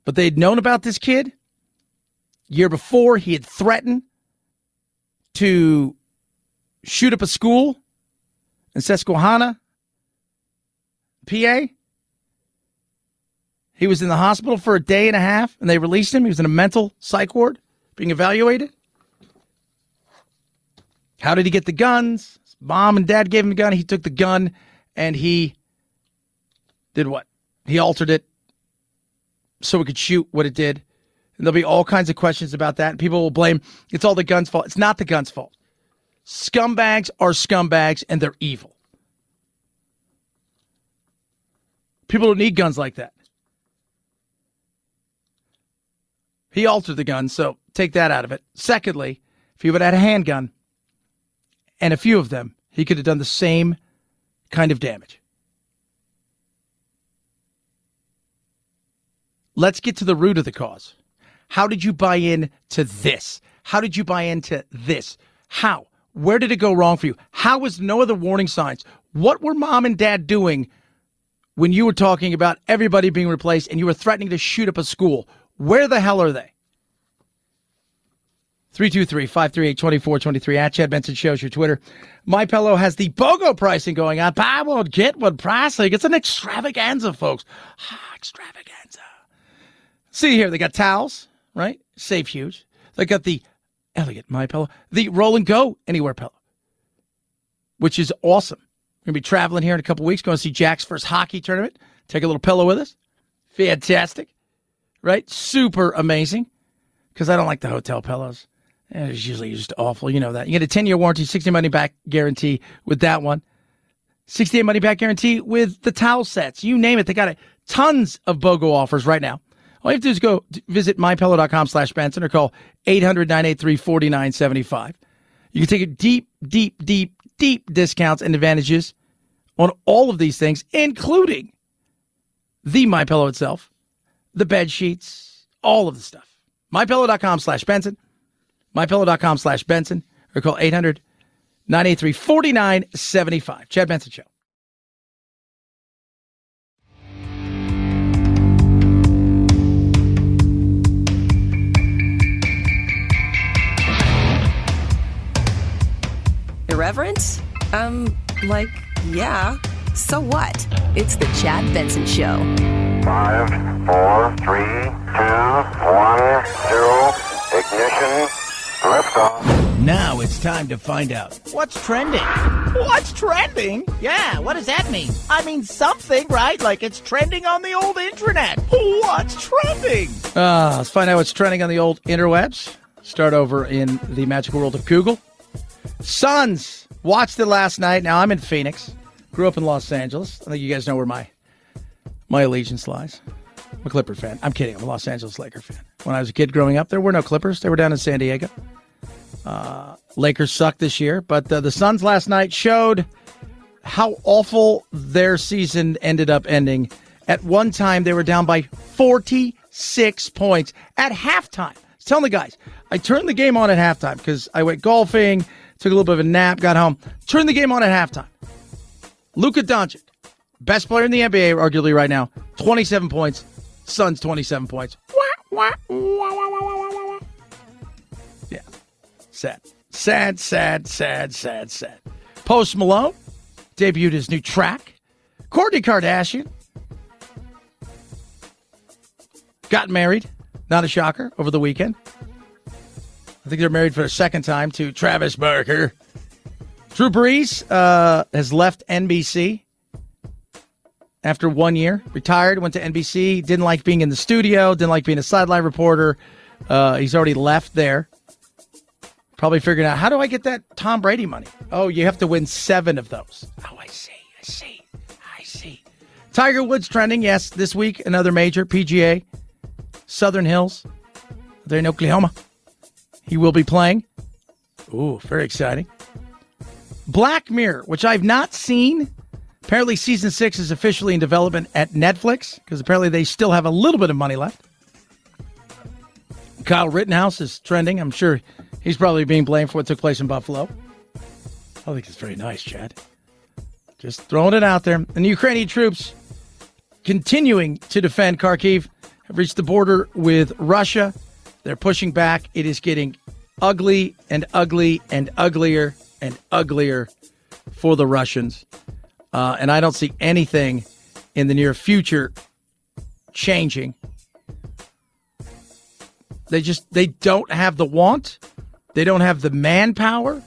But they'd known about this kid year before. He had threatened to shoot up a school in Susquehanna. PA. He was in the hospital for a day and a half and they released him. He was in a mental psych ward being evaluated. How did he get the guns? His mom and dad gave him the gun. He took the gun and he did what? He altered it so it could shoot what it did. And there'll be all kinds of questions about that. And people will blame it's all the gun's fault. It's not the gun's fault. Scumbags are scumbags and they're evil. People don't need guns like that. He altered the gun, so take that out of it. Secondly, if he would have had a handgun and a few of them, he could have done the same kind of damage. Let's get to the root of the cause. How did you buy in to this? How did you buy into this? How? Where did it go wrong for you? How was no other warning signs? What were mom and dad doing when you were talking about everybody being replaced and you were threatening to shoot up a school. Where the hell are they? 323-538-2423 at Chad Benson shows your Twitter. My Pillow has the BOGO pricing going on. One, get one pricing. It's an extravaganza, folks. Ah, extravaganza. See here, they got towels, right? Safe huge. They got the elegant My Pillow, the roll and go anywhere pillow, which is awesome. We're going to be traveling here in a couple weeks, going to see Jack's first hockey tournament. Take a little pillow with us. Fantastic. Right? Super amazing. Because I don't like the hotel pillows. Eh, it's usually just awful. You know that. You get a 10 year warranty, 60 money back guarantee with that one. 68 money back guarantee with the towel sets. You name it. They got it. Tons of BOGO offers right now. All you have to do is go visit mypillow.com slash Benson or call 800 983 4975. You can take a deep, deep, deep, deep discounts and advantages on all of these things, including the My Pillow itself, the bed sheets, all of the stuff. MyPillow.com slash Benson. MyPillow.com slash Benson. Or call 800 983 4975. Chad Benson Show. Different? Um, like, yeah. So what? It's the Chad Benson Show. Five, four, three, two, one, zero. Ignition. Liftoff. Now it's time to find out What's trending? What's trending? Yeah, what does that mean? I mean something, right? Like it's trending on the old internet. What's trending? Uh, let's find out what's trending on the old interwebs. Start over in the magical world of Google. Suns watched it last night. Now I'm in Phoenix. Grew up in Los Angeles. I think you guys know where my my allegiance lies. I'm a Clipper fan. I'm kidding. I'm a Los Angeles Laker fan. When I was a kid growing up, there were no Clippers. They were down in San Diego. Uh, Lakers suck this year, but uh, the Suns last night showed how awful their season ended up ending. At one time, they were down by 46 points at halftime. I was telling the guys, I turned the game on at halftime because I went golfing, took a little bit of a nap, got home, turned the game on at halftime. Luka Doncic, best player in the NBA, arguably right now, 27 points. Suns 27 points. Yeah. Sad. Sad, sad, sad, sad, sad. Post Malone debuted his new track. Kourtney Kardashian got married. Not a shocker over the weekend. I think they're married for the second time to Travis Barker. Drew Brees uh, has left NBC after one year. Retired, went to NBC. Didn't like being in the studio. Didn't like being a sideline reporter. Uh, he's already left there. Probably figuring out how do I get that Tom Brady money? Oh, you have to win seven of those. Oh, I see. I see. I see. Tiger Woods trending. Yes, this week another major PGA, Southern Hills. They're in Oklahoma. He will be playing. Ooh, very exciting. Black Mirror, which I've not seen. Apparently, season six is officially in development at Netflix because apparently they still have a little bit of money left. Kyle Rittenhouse is trending. I'm sure he's probably being blamed for what took place in Buffalo. I think it's very nice, Chad. Just throwing it out there. And the Ukrainian troops continuing to defend Kharkiv have reached the border with Russia. They're pushing back. It is getting ugly and ugly and uglier and uglier for the Russians. Uh, and I don't see anything in the near future changing. They just they don't have the want. They don't have the manpower.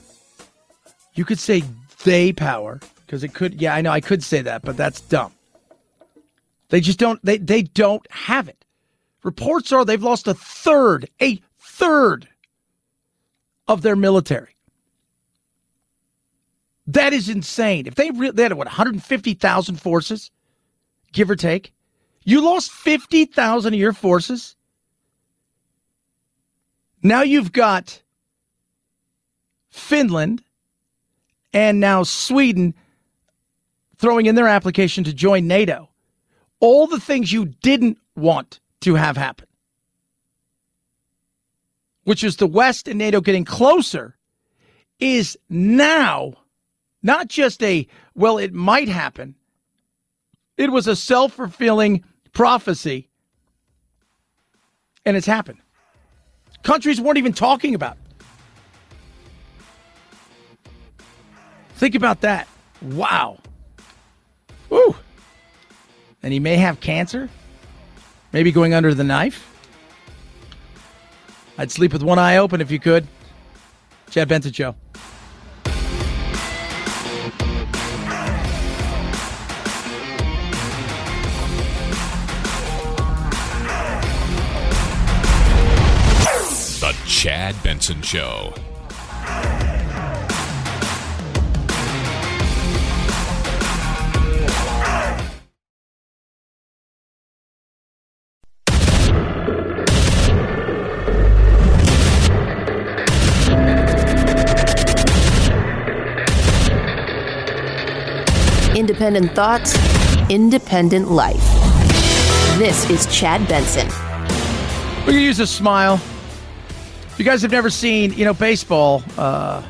You could say they power because it could. Yeah, I know I could say that, but that's dumb. They just don't. They they don't have it. Reports are they've lost a third, a third of their military. That is insane. If they re- they had what 150,000 forces, give or take, you lost 50,000 of your forces. Now you've got Finland and now Sweden throwing in their application to join NATO. All the things you didn't want to have happen, which is the West and NATO getting closer, is now not just a, well, it might happen. It was a self fulfilling prophecy, and it's happened. Countries weren't even talking about it. Think about that. Wow. Woo. And he may have cancer, maybe going under the knife. I'd sleep with one eye open if you could. Chad Benson Show. The Chad Benson Show. Independent thoughts, independent life. This is Chad Benson. We can use a smile. You guys have never seen, you know, baseball, uh,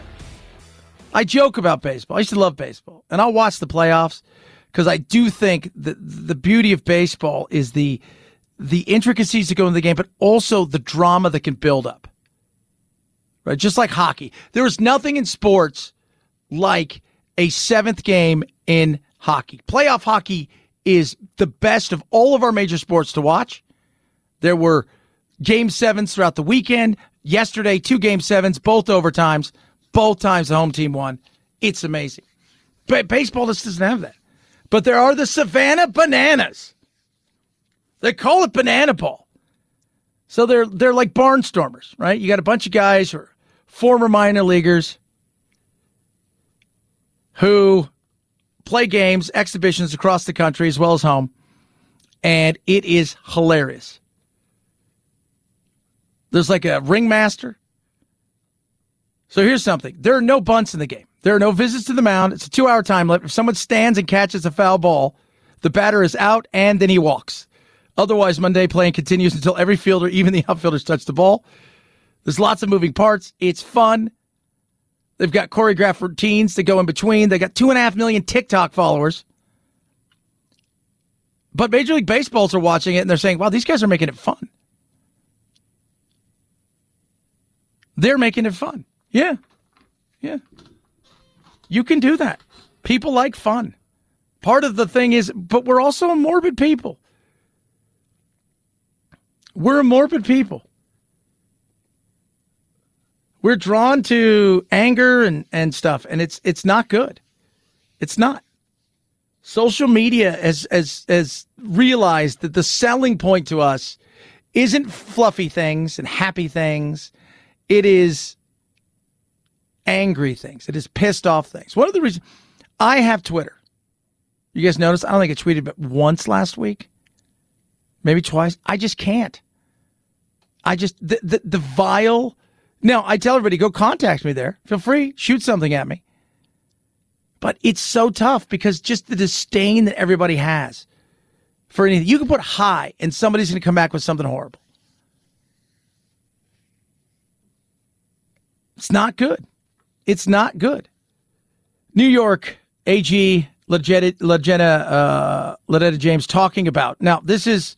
I joke about baseball. I used to love baseball, and I'll watch the playoffs because I do think that the beauty of baseball is the the intricacies that go into the game, but also the drama that can build up. Right, just like hockey, there is nothing in sports like a seventh game in hockey. Playoff hockey is the best of all of our major sports to watch. There were game sevens throughout the weekend. Yesterday, two game sevens, both overtimes. Both times the home team won. It's amazing. But baseball just doesn't have that. But there are the Savannah Bananas. They call it banana ball. So they're they're like barnstormers, right? You got a bunch of guys who are former minor leaguers who play games, exhibitions across the country as well as home, and it is hilarious. There's like a ringmaster. So here's something: there are no bunts in the game. There are no visits to the mound. It's a two-hour time limit. If someone stands and catches a foul ball, the batter is out, and then he walks. Otherwise, Monday playing continues until every fielder, even the outfielders, touch the ball. There's lots of moving parts. It's fun. They've got choreographed routines to go in between. They got two and a half million TikTok followers. But Major League Baseballs are watching it and they're saying, wow, these guys are making it fun. They're making it fun. Yeah. Yeah. You can do that. People like fun. Part of the thing is, but we're also morbid people. We're morbid people. We're drawn to anger and, and stuff, and it's it's not good. It's not. Social media has, has has realized that the selling point to us isn't fluffy things and happy things. It is angry things. It is pissed off things. One of the reasons I have Twitter. You guys notice I don't think I tweeted but once last week. Maybe twice. I just can't. I just the, the the vile. Now I tell everybody go contact me there. Feel free, shoot something at me. But it's so tough because just the disdain that everybody has for anything. You can put hi and somebody's going to come back with something horrible. It's not good. It's not good. New York AG Letitia uh, James talking about now. This is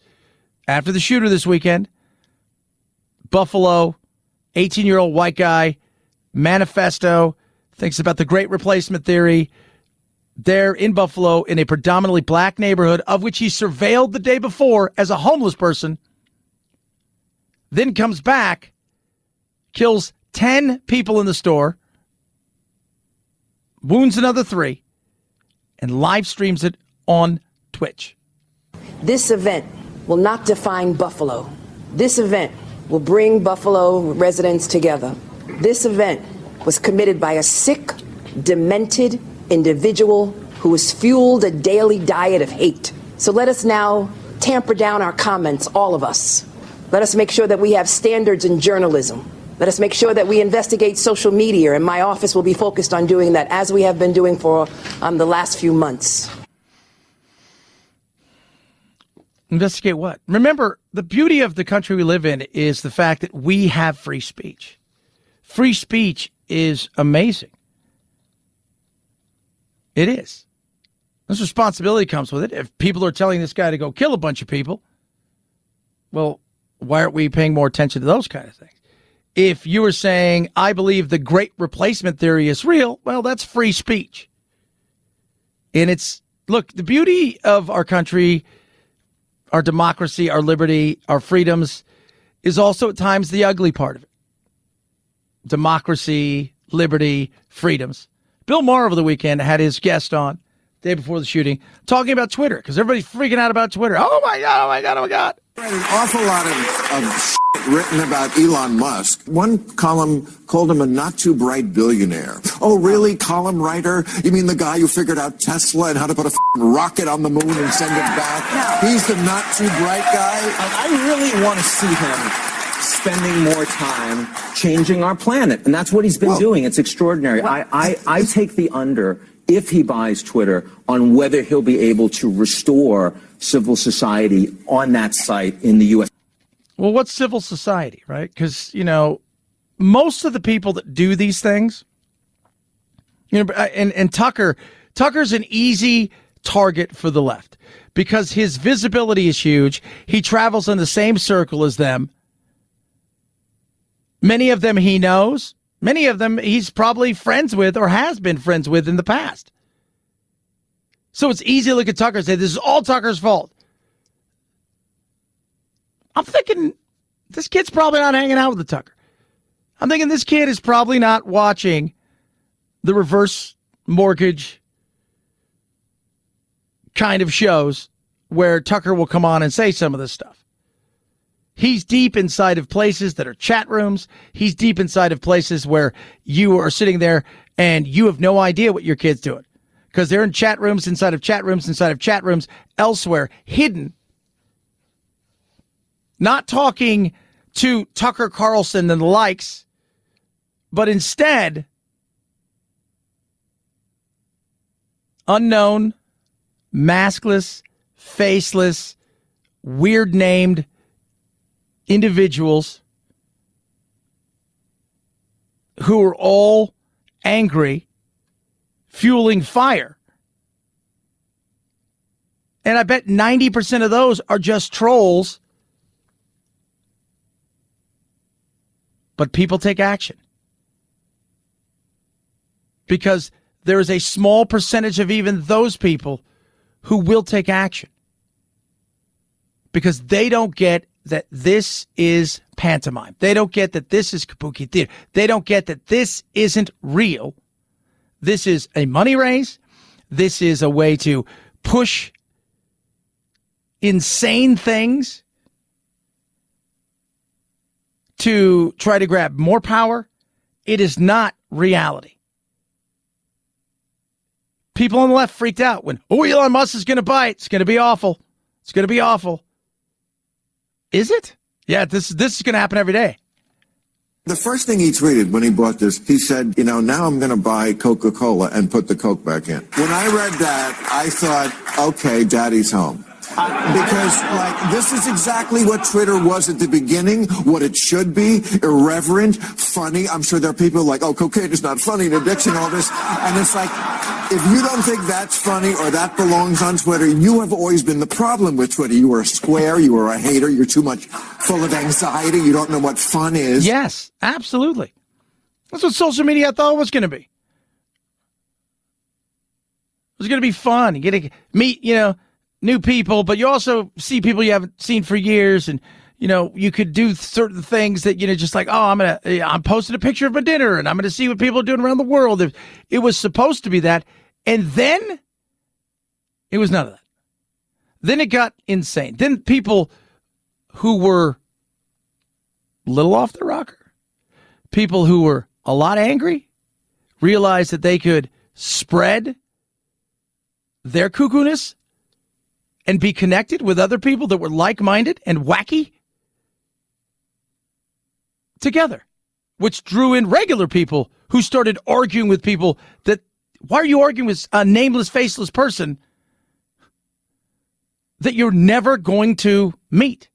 after the shooter this weekend. Buffalo, 18 year old white guy, manifesto, thinks about the great replacement theory. There in Buffalo, in a predominantly black neighborhood, of which he surveilled the day before as a homeless person, then comes back, kills 10 people in the store, wounds another three, and live streams it on Twitch. This event will not define Buffalo. This event will bring Buffalo residents together. This event was committed by a sick, demented individual who has fueled a daily diet of hate. So let us now tamper down our comments, all of us. Let us make sure that we have standards in journalism. Let us make sure that we investigate social media, and my office will be focused on doing that as we have been doing for um, the last few months. Investigate what? Remember, the beauty of the country we live in is the fact that we have free speech. Free speech is amazing. It is. This responsibility comes with it. If people are telling this guy to go kill a bunch of people, well, why aren't we paying more attention to those kind of things? If you were saying, I believe the great replacement theory is real, well, that's free speech. And it's, look, the beauty of our country our democracy, our liberty, our freedoms is also at times the ugly part of it. Democracy, liberty, freedoms. Bill Maher over the weekend had his guest on day before the shooting talking about Twitter because everybody's freaking out about Twitter. Oh my God, oh my God, oh my God. An awful lot of, of written about Elon Musk. One column called him a not too bright billionaire. Oh, really? Column writer? You mean the guy who figured out Tesla and how to put a rocket on the moon and send it back? He's the not too bright guy? I really want to see him spending more time changing our planet. And that's what he's been well, doing. It's extraordinary. Well, I, I, I take the under if he buys Twitter on whether he'll be able to restore civil society on that site in the U.S. Well, what's civil society, right? Because, you know, most of the people that do these things, you know, and, and Tucker, Tucker's an easy target for the left because his visibility is huge. He travels in the same circle as them. Many of them he knows. Many of them he's probably friends with or has been friends with in the past. So it's easy to look at Tucker and say, this is all Tucker's fault. I'm thinking this kid's probably not hanging out with the Tucker. I'm thinking this kid is probably not watching the reverse mortgage kind of shows where Tucker will come on and say some of this stuff. He's deep inside of places that are chat rooms. He's deep inside of places where you are sitting there and you have no idea what your kid's doing because they're in chat rooms inside of chat rooms inside of chat rooms elsewhere, hidden. Not talking to Tucker Carlson and the likes, but instead, unknown, maskless, faceless, weird named individuals who are all angry, fueling fire. And I bet 90% of those are just trolls. But people take action. Because there is a small percentage of even those people who will take action. Because they don't get that this is pantomime. They don't get that this is kabuki theater. They don't get that this isn't real. This is a money raise. This is a way to push insane things to try to grab more power. It is not reality. People on the left freaked out when, oh, Elon Musk is going to buy it. It's going to be awful. It's going to be awful. Is it? Yeah, this this is going to happen every day. The first thing he tweeted when he bought this, he said, you know, now I'm going to buy Coca-Cola and put the Coke back in. When I read that, I thought, okay, daddy's home. Because, like, this is exactly what Twitter was at the beginning, what it should be irreverent, funny. I'm sure there are people like, oh, cocaine is not funny, and addiction, all this. And it's like, if you don't think that's funny or that belongs on Twitter, you have always been the problem with Twitter. You are a square, you are a hater, you're too much full of anxiety, you don't know what fun is. Yes, absolutely. That's what social media I thought was going to be. It was going to be fun. You get to meet, you know, new people, but you also see people you haven't seen for years, and you know you could do certain things that you know just like oh I'm gonna I'm posting a picture of my dinner and I'm gonna see what people are doing around the world. It, it was supposed to be that, and then it was none of that. Then it got insane. Then people who were a little off the rocker, people who were a lot angry, realized that they could spread their cuckoo-ness and be connected with other people that were like minded and wacky together, which drew in regular people who started arguing with people that, why are you arguing with a nameless, faceless person that you're never going to meet?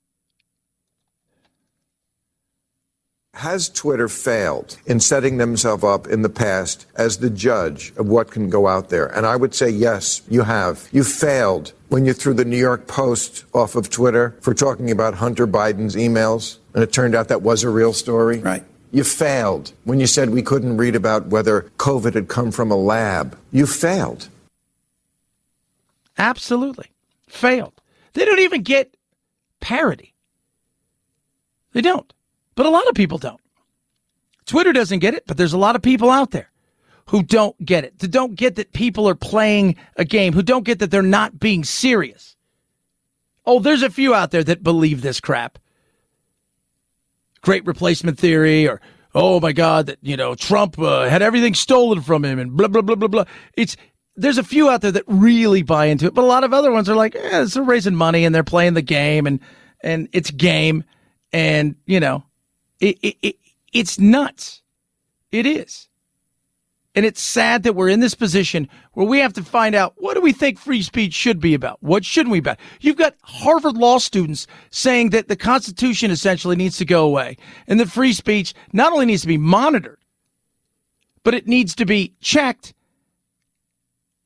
Has Twitter failed in setting themselves up in the past as the judge of what can go out there? And I would say, yes, you have. You failed when you threw the New York Post off of Twitter for talking about Hunter Biden's emails, and it turned out that was a real story. Right. You failed when you said we couldn't read about whether COVID had come from a lab. You failed. Absolutely. Failed. They don't even get parody. They don't. But a lot of people don't. Twitter doesn't get it, but there's a lot of people out there who don't get it, who don't get that people are playing a game, who don't get that they're not being serious. Oh, there's a few out there that believe this crap. Great replacement theory, or oh my God, that you know Trump uh, had everything stolen from him, and blah blah blah blah blah. It's there's a few out there that really buy into it, but a lot of other ones are like, eh, they're raising money and they're playing the game, and and it's game, and you know it, it, it, it's nuts. It is. And it's sad that we're in this position where we have to find out what do we think free speech should be about? What shouldn't we about? You've got Harvard law students saying that the Constitution essentially needs to go away and that free speech not only needs to be monitored, but it needs to be checked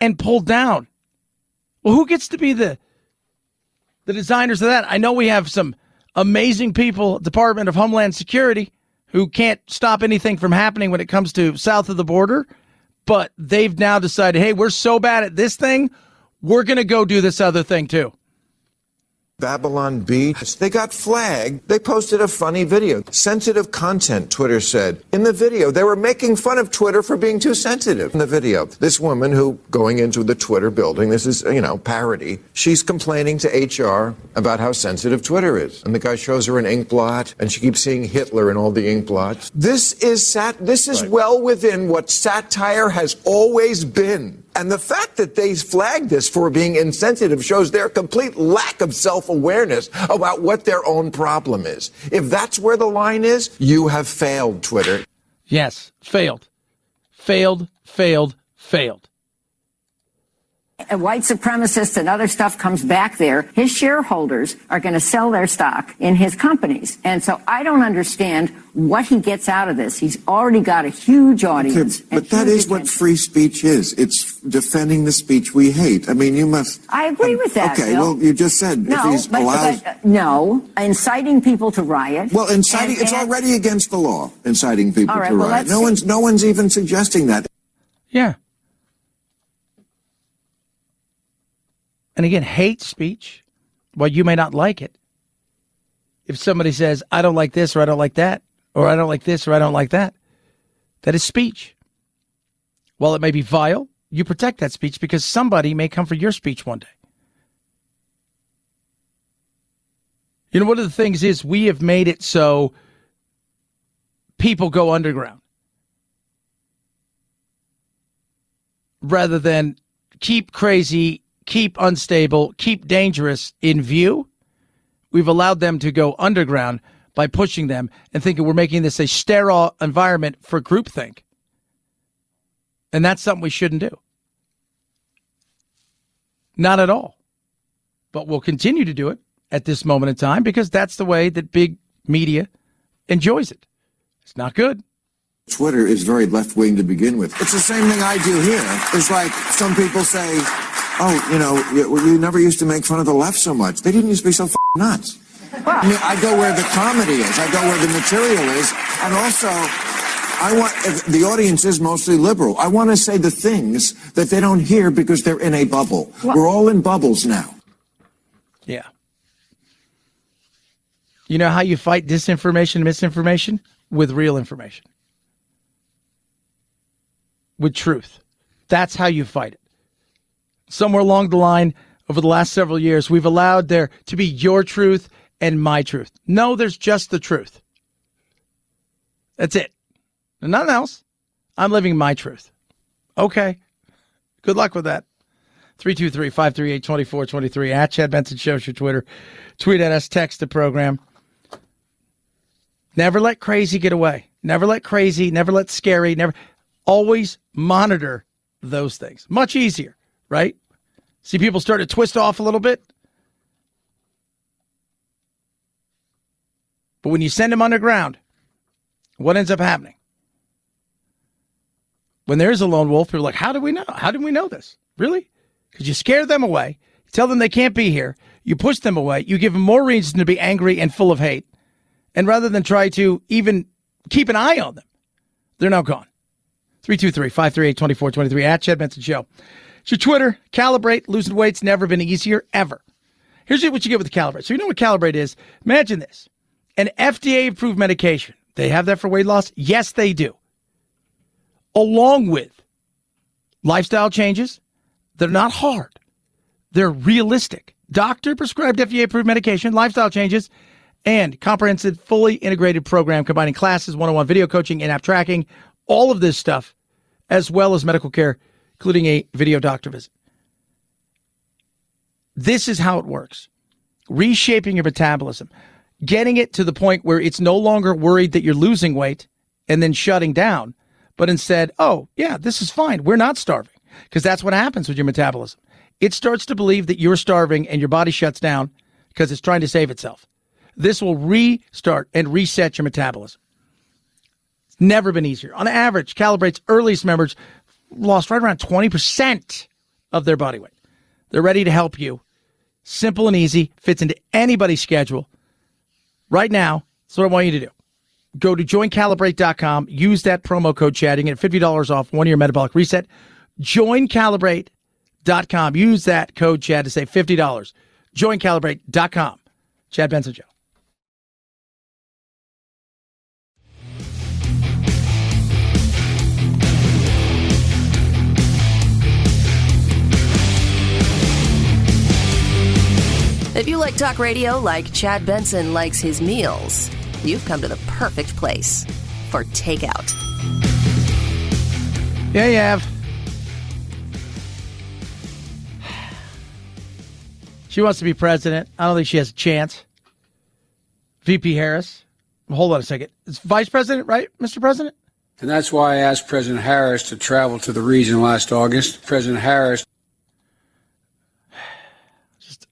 and pulled down. Well, who gets to be the the designers of that? I know we have some amazing people, Department of Homeland Security, who can't stop anything from happening when it comes to south of the border, but they've now decided, hey, we're so bad at this thing, we're going to go do this other thing too. Babylon Bee. They got flagged. They posted a funny video. Sensitive content, Twitter said. In the video, they were making fun of Twitter for being too sensitive. In the video, this woman who going into the Twitter building, this is, you know, parody, she's complaining to HR about how sensitive Twitter is. And the guy shows her an ink blot and she keeps seeing Hitler in all the ink blots. This is sat this is well within what satire has always been. And the fact that they flagged this for being insensitive shows their complete lack of self awareness about what their own problem is. If that's where the line is, you have failed, Twitter. Yes, failed. Failed, failed, failed. And white supremacists and other stuff comes back there, his shareholders are going to sell their stock in his companies. And so I don't understand what he gets out of this. He's already got a huge audience. and But that is huge is what free speech is. It's defending the speech we hate. I mean, you must. I agree with that. Okay, Bill. well, you just said no, if he's but, allowed. but, uh, no, inciting people to riot. well, inciting, And- it's and- already against the law, inciting people All right, to well, riot. let's No see. one's, no one's even suggesting that. Yeah. And again, hate speech, while you may not like it, if somebody says, I don't like this or I don't like that, or I don't like this or I don't like that, that is speech. While it may be vile, you protect that speech because somebody may come for your speech one day. You know, one of the things is we have made it so people go underground rather than keep crazy, keep unstable, keep dangerous in view. We've allowed them to go underground by pushing them and thinking we're making this a sterile environment for groupthink. And that's something we shouldn't do. Not at all. But we'll continue to do it at this moment in time because that's the way that big media enjoys it. It's not good. Twitter is very left wing to begin with. It's the same thing I do here. It's like some people say, oh, you know, you, you never used to make fun of the left so much. They didn't used to be so f- nuts. I mean, I go where the comedy is. I go where the material is. And also, I want, if the audience is mostly liberal. I want to say the things that they don't hear because they're in a bubble. We're all in bubbles now. Yeah. You know how you fight disinformation and misinformation? With real information. With truth. That's how you fight it. Somewhere along the line, over the last several years, we've allowed there to be your truth and my truth. No, there's just the truth. That's it. And nothing else. I'm living my truth. Okay. Good luck with that. 323 538 2423 at Chad Benson Show's your Twitter. Tweet at us, text the program. Never let crazy get away. Never let crazy, never let scary, never. Always monitor those things. Much easier, right? See people start to twist off a little bit. But when you send them underground, what ends up happening? When there is a lone wolf, people are like, how do we know? How did we know this? Really? Because you scare them away, tell them they can't be here, you push them away, you give them more reason to be angry and full of hate. And rather than try to even keep an eye on them, they're now gone. 323 538 2423 at Chad Benson Show. Your Twitter. Calibrate. Losing weight's never been easier, ever. Here's what you get with the Calibrate. So, you know what Calibrate is? Imagine this an FDA approved medication. They have that for weight loss? Yes, they do. Along with lifestyle changes, they're not hard, they're realistic. Doctor prescribed FDA approved medication, lifestyle changes, and comprehensive, fully integrated program combining classes, one on one video coaching, in app tracking, all of this stuff, as well as medical care, including a video doctor visit. This is how it works reshaping your metabolism, getting it to the point where it's no longer worried that you're losing weight and then shutting down, but instead, oh, yeah, this is fine. We're not starving because that's what happens with your metabolism. It starts to believe that you're starving and your body shuts down because it's trying to save itself. This will restart and reset your metabolism. It's never been easier. On average, Calibrate's earliest members lost right around 20% of their body weight. They're ready to help you. Simple and easy, fits into anybody's schedule. Right now, that's what I want you to do. Go to joincalibrate.com, use that promo code chatting and get $50 off one year metabolic reset. Joincalibrate.com. Use that code chat to save $50. Joincalibrate.com. Chad Benson Show. If you like talk radio like Chad Benson likes his meals, you've come to the perfect place for takeout. Yeah, you have. She wants to be president. I don't think she has a chance. VP Harris. Hold on a second. It's vice president, right, Mr. President? And that's why I asked President Harris to travel to the region last August. President Harris.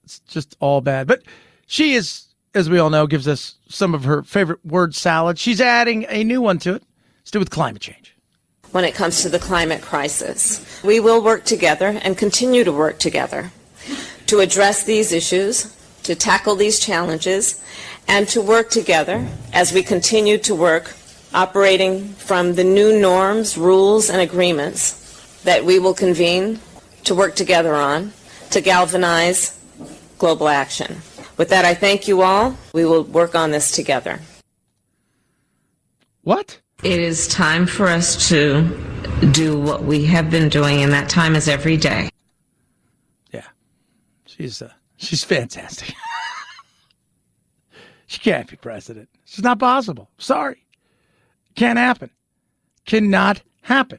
It's just all bad. But she is, as we all know, gives us some of her favorite word salad. She's adding a new one to it. It's to do with climate change. when it comes to the climate crisis. We will work together and continue to work together to address these issues, to tackle these challenges, and to work together as we continue to work operating from the new norms, rules, and agreements that we will convene to work together on to galvanize global action. With that, I thank you all. We will work on this together. What? It is time for us to do what we have been doing, and that time is every day. Yeah, she's uh, she's fantastic. [LAUGHS] she can't be president. It's not possible. Sorry. Can't happen. Cannot happen.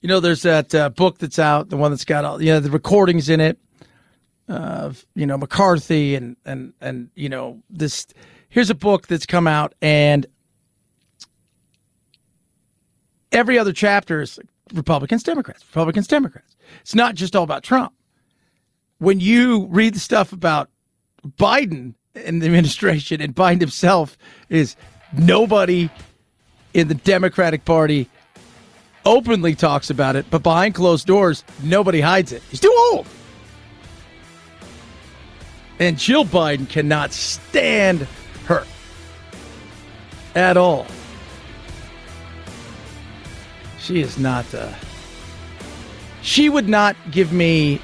You know, there's that uh, book that's out, the one that's got all you know the recordings in it of you know McCarthy and and and you know this. Here's a book that's come out, and every other chapter is Republicans, Democrats, Republicans, Democrats. It's not just all about Trump. When you read the stuff about Biden and the administration and Biden himself, is nobody in the Democratic Party openly talks about it, but behind closed doors, nobody hides it. He's too old. And Jill Biden cannot stand her at all. She is not. Uh, she would not give me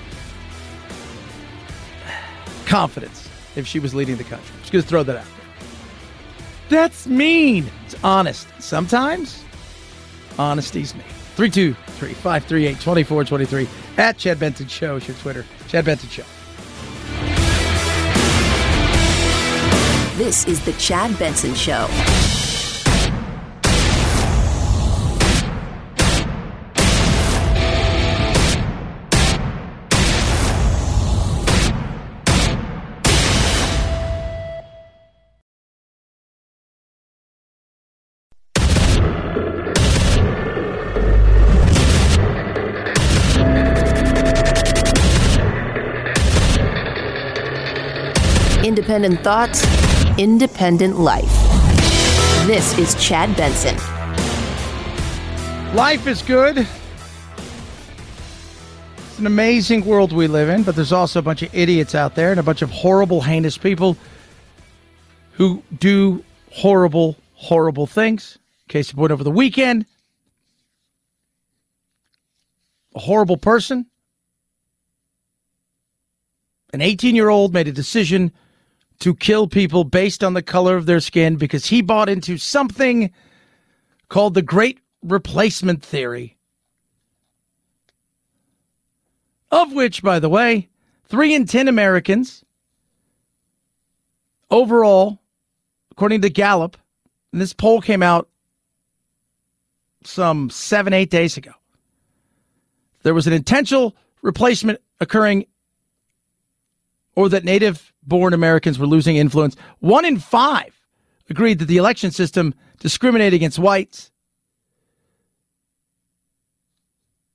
confidence if she was leading the country. Just going to throw that out. That's mean. It's honest. Sometimes honesty's me. 323 538 2423 at Chad Benson Show is your Twitter. Chad Benson Show. This is the Chad Benson Show. Independent thoughts, independent life. This is Chad Benson. Life is good. It's an amazing world we live in, but there's also a bunch of idiots out there and a bunch of horrible, heinous people who do horrible, horrible things. Case in point, over the weekend, a horrible person, an 18 year old, made a decision to kill people based on the color of their skin because he bought into something called the Great Replacement Theory. Of which, by the way, three in 10 Americans overall, according to Gallup, and this poll came out some seven, eight days ago. There was an intentional replacement occurring, or that native born Americans were losing influence. One in five agreed that the election system discriminated against whites.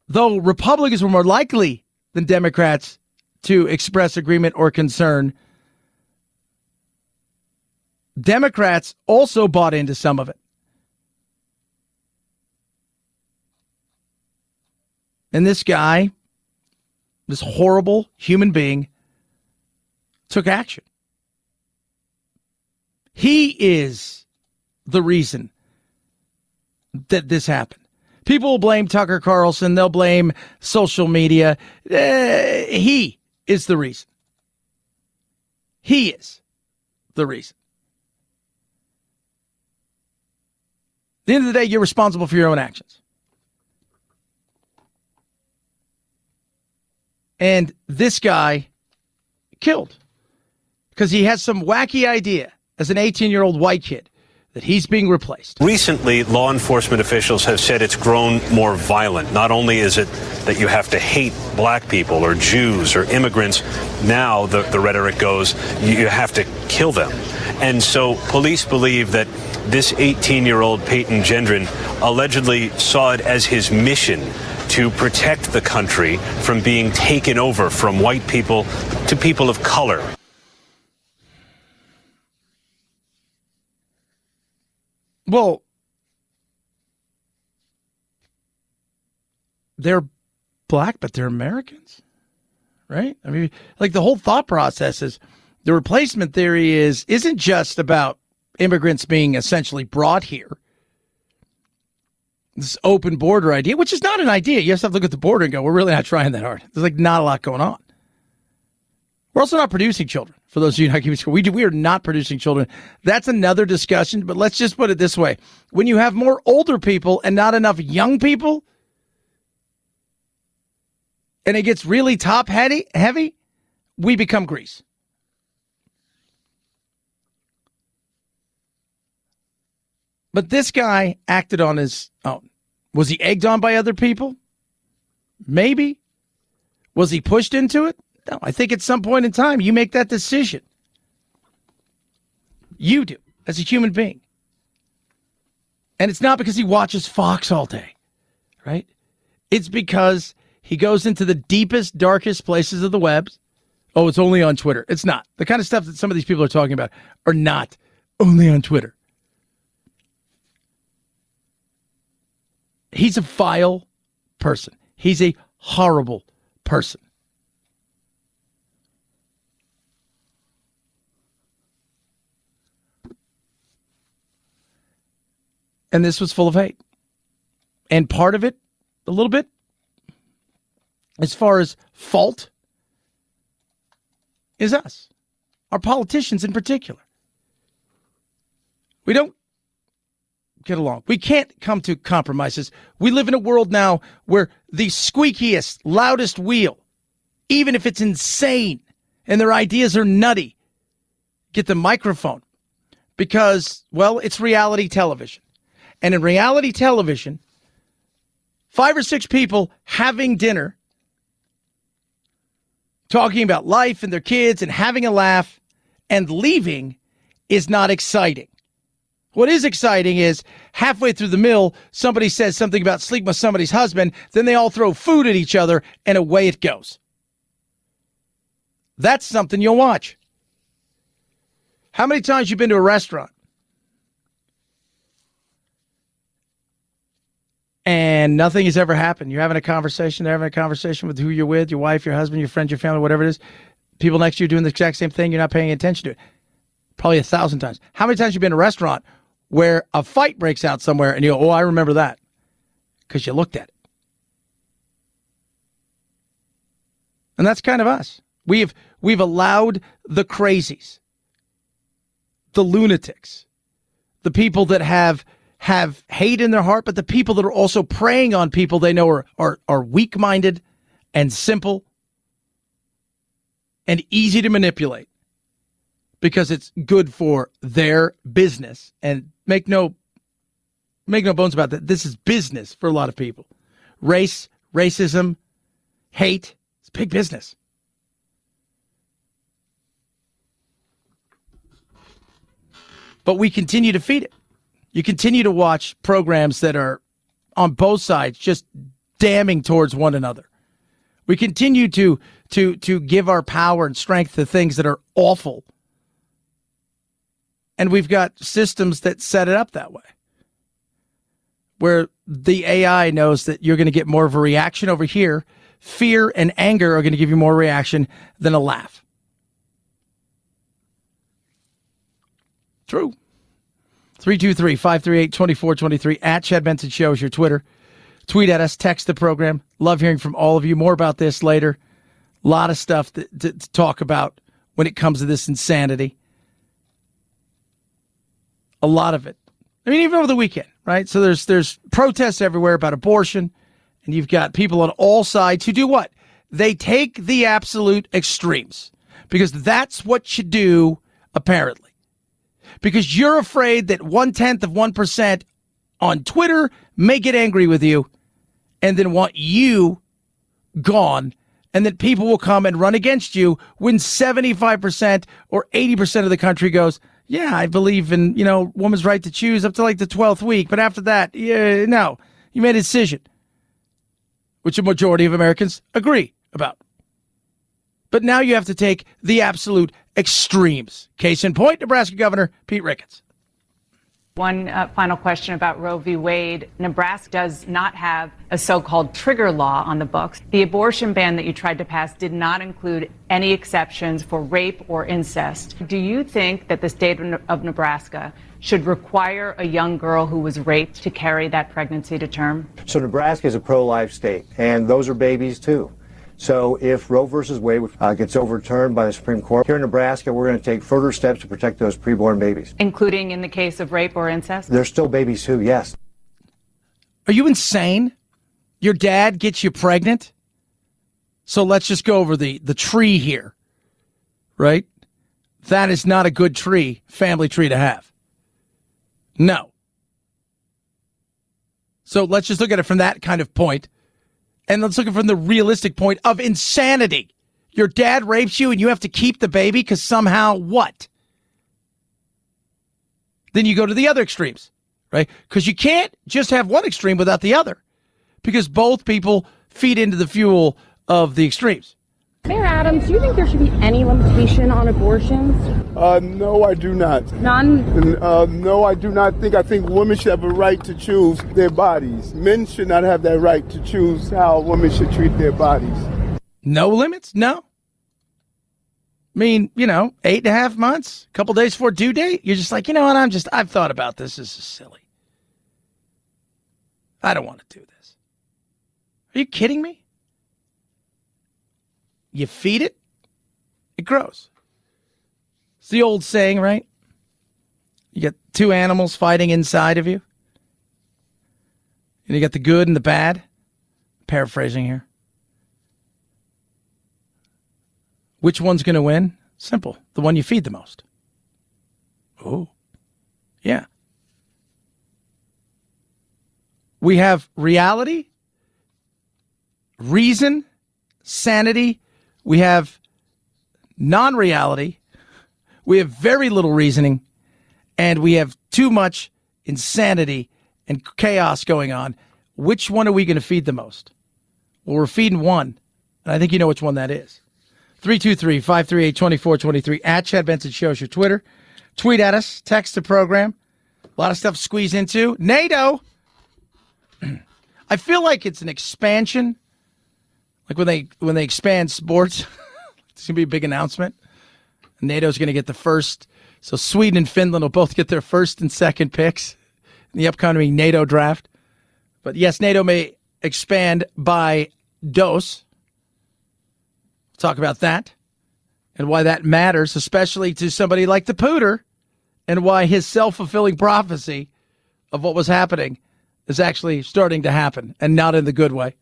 Though Republicans were more likely than Democrats to express agreement or concern, Democrats also bought into some of it. And this guy, this horrible human being, took action. He is the reason that this happened. People will blame Tucker Carlson. They'll blame social media. Uh, he is the reason. He is the reason. At the end of the day, you're responsible for your own actions. And this guy killed because he has some wacky idea as an 18 year old white kid that he's being replaced. Recently, law enforcement officials have said it's grown more violent. Not only is it that you have to hate black people or Jews or immigrants, now the, the rhetoric goes, you have to kill them. And so police believe that this 18 year old Peyton Gendron allegedly saw it as his mission to protect the country from being taken over from white people to people of color. Well, they're black, but they're Americans, right? I mean, like the whole thought process is the replacement theory is isn't just about immigrants being essentially brought here. This open border idea, which is not an idea. You have to look at the border and go, we're really not trying that hard. There's like not a lot going on. We're also not producing children. For those of you not keeping score, we do, we are not producing children. That's another discussion. But let's just put it this way: when you have more older people and not enough young people, and it gets really top heavy, heavy, we become Greece. But this guy acted on his own. Was he egged on by other people? Maybe. Was he pushed into it? No, I think at some point in time you make that decision. You do as a human being. And it's not because he watches Fox all day, right? It's because he goes into the deepest, darkest places of the web. Oh, it's only on Twitter. It's not. The kind of stuff that some of these people are talking about are not only on Twitter. He's a vile person. He's a horrible person. And this was full of hate. And part of it, a little bit, as far as fault, is us, our politicians in particular. We don't get along. We can't come to compromises. We live in a world now where the squeakiest, loudest wheel, even if it's insane and their ideas are nutty, get the microphone because, well, it's reality television. And in reality television, five or six people having dinner, talking about life and their kids and having a laugh and leaving is not exciting. What is exciting is halfway through the meal, somebody says something about sleeping with somebody's husband, then they all throw food at each other, and away it goes. That's something you'll watch. How many times you've been to a restaurant and nothing has ever happened. You're having a conversation, they're having a conversation with who you're with, your wife, your husband, your friend, your family, whatever it is. People next to you doing the exact same thing, you're not paying attention to it. Probably a thousand times. How many times you been in a restaurant where a fight breaks out somewhere and you go, Oh, I remember that. Because you looked at it. And that's kind of us. We've we've allowed the crazies, the lunatics, the people that have have hate in their heart, but the people that are also preying on people they know are, are, are weak minded and simple and easy to manipulate because it's good for their business. And make no make no bones about that. This is business for a lot of people. Race, racism, hate, it's big business. But we continue to feed it. You continue to watch programs that are on both sides just damning towards one another. We continue to to to give our power and strength to things that are awful. And we've got systems that set it up that way. Where the AI knows that you're going to get more of a reaction over here. Fear and anger are going to give you more reaction than a laugh. True. 323 538 2423 at Chad Benson Show is your Twitter. Tweet at us, text the program. Love hearing from all of you. More about this later. A lot of stuff to, to, to talk about when it comes to this insanity. A lot of it. I mean, even over the weekend, right? So there's there's protests everywhere about abortion, and you've got people on all sides who do what? They take the absolute extremes because that's what you do, apparently. Because you're afraid that one tenth of one percent on Twitter may get angry with you and then want you gone and that people will come and run against you when 75% or 80% of the country goes, yeah, I believe in, you know, woman's right to choose up to like the 12th week. But after that, yeah, no, you made a decision, which a majority of Americans agree about. But now you have to take the absolute extremes. Case in point, Nebraska Governor Pete Ricketts. One uh, final question about Roe v. Wade. Nebraska does not have a so called trigger law on the books. The abortion ban that you tried to pass did not include any exceptions for rape or incest. Do you think that the state of Nebraska should require a young girl who was raped to carry that pregnancy to term? So, Nebraska is a pro life state, and those are babies too. So if Roe versus Wade uh, gets overturned by the Supreme Court, here in Nebraska, we're going to take further steps to protect those preborn babies. Including in the case of rape or incest? They're still babies too, yes. Are you insane? Your dad gets you pregnant? So let's just go over the, the tree here, right? That is not a good tree, family tree to have. No. So let's just look at it from that kind of point. And let's look at it from the realistic point of insanity. Your dad rapes you and you have to keep the baby because somehow what? Then you go to the other extremes, right? Because you can't just have one extreme without the other because both people feed into the fuel of the extremes. Mayor Adams, do you think there should be any limitation on abortions? Uh, no, I do not. None? Uh, no, I do not think. I think women should have a right to choose their bodies. Men should not have that right to choose how women should treat their bodies. No limits? No. I mean, you know, eight and a half months, a couple days before due date, you're just like, you know what? I'm just, I've thought about this. This is silly. I don't want to do this. Are you kidding me? You feed it, it grows. It's the old saying, right? You got two animals fighting inside of you. And you got the good and the bad. Paraphrasing here. Which one's going to win? Simple. The one you feed the most. Oh, yeah. We have reality, reason, sanity, we have non reality, we have very little reasoning, and we have too much insanity and chaos going on. Which one are we going to feed the most? Well, we're feeding one, and I think you know which one that is. 323 538 2423 at Chad Benson Shows your Twitter. Tweet at us, text the program. A lot of stuff to squeeze into. NATO. [CLEARS THROAT] I feel like it's an expansion like when they when they expand sports, [LAUGHS] it's gonna be a big announcement. NATO's gonna get the first. So Sweden and Finland will both get their first and second picks in the upcoming NATO draft. But yes, NATO may expand by dose. We'll talk about that and why that matters, especially to somebody like the Pooter, and why his self fulfilling prophecy of what was happening is actually starting to happen and not in the good way.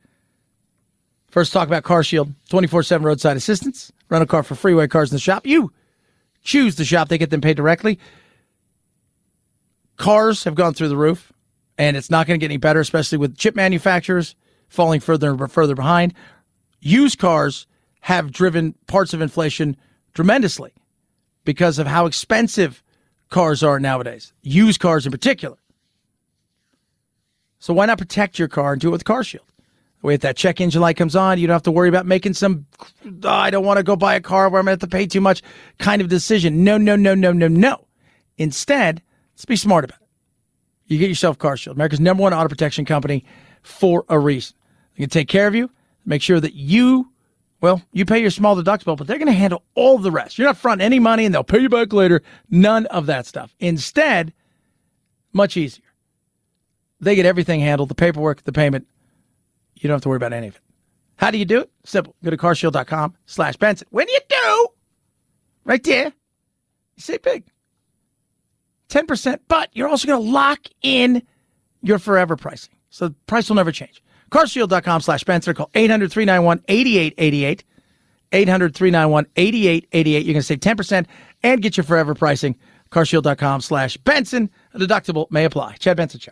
First, talk about Car Shield 24 7 roadside assistance. Run a car for freeway cars in the shop. You choose the shop, they get them paid directly. Cars have gone through the roof, and it's not going to get any better, especially with chip manufacturers falling further and further behind. Used cars have driven parts of inflation tremendously because of how expensive cars are nowadays, used cars in particular. So, why not protect your car and do it with Car Shield? Wait, that check engine light comes on, you don't have to worry about making some, oh, I don't want to go buy a car where I'm going to have to pay too much kind of decision. No, no, no, no, no, no. Instead, let's be smart about it. You get yourself Car Shield, America's number one auto protection company for a reason. They can take care of you, make sure that you Well, you pay your small deductible, but they're going to handle all the rest. You're not fronting any money and they'll pay you back later. None of that stuff. Instead, much easier. They get everything handled the paperwork, the payment. You don't have to worry about any of it. How do you do it? Simple. Go to carshield.com slash Benson. When you do, right there, you say big. 10%, but you're also going to lock in your forever pricing. So the price will never change. Carshield.com slash Benson. Call 800 391 8888. 800 391 8888. You're going to save 10% and get your forever pricing. Carshield.com slash Benson. A deductible may apply. Chad Benson Show.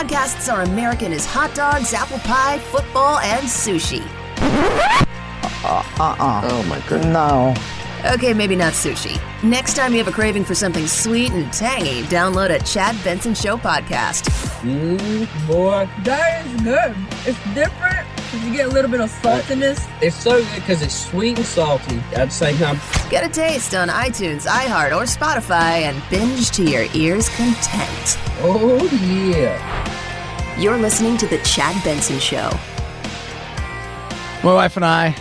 Podcasts are American as hot dogs, apple pie, football, and sushi. Uh uh. Oh my goodness. No. Okay, maybe not sushi. Next time you have a craving for something sweet and tangy, download a Chad Benson Show podcast. Mmm, boy. That is good. It's different because you get a little bit of saltiness. It's so good because it's sweet and salty at the same time. Get a taste on iTunes, iHeart, or Spotify and binge to your ears' content. Oh, yeah. You're listening to The Chad Benson Show. My wife and I,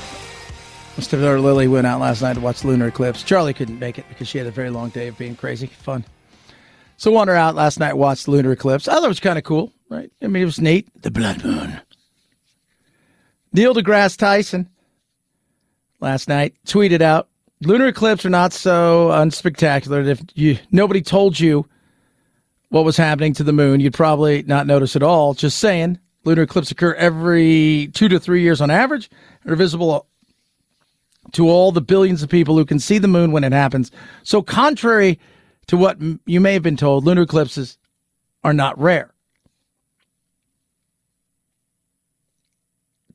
Mr. Lily, went out last night to watch lunar eclipse. Charlie couldn't make it because she had a very long day of being crazy. Fun. So wander out last night, watched lunar eclipse. I thought it was kind of cool, right? I mean, it was neat. The blood moon. Neil deGrasse Tyson last night tweeted out, lunar eclipse are not so unspectacular. If you nobody told you what was happening to the moon, you'd probably not notice at all. Just saying, lunar eclipses occur every two to three years on average are visible to all the billions of people who can see the moon when it happens. So, contrary to what you may have been told, lunar eclipses are not rare.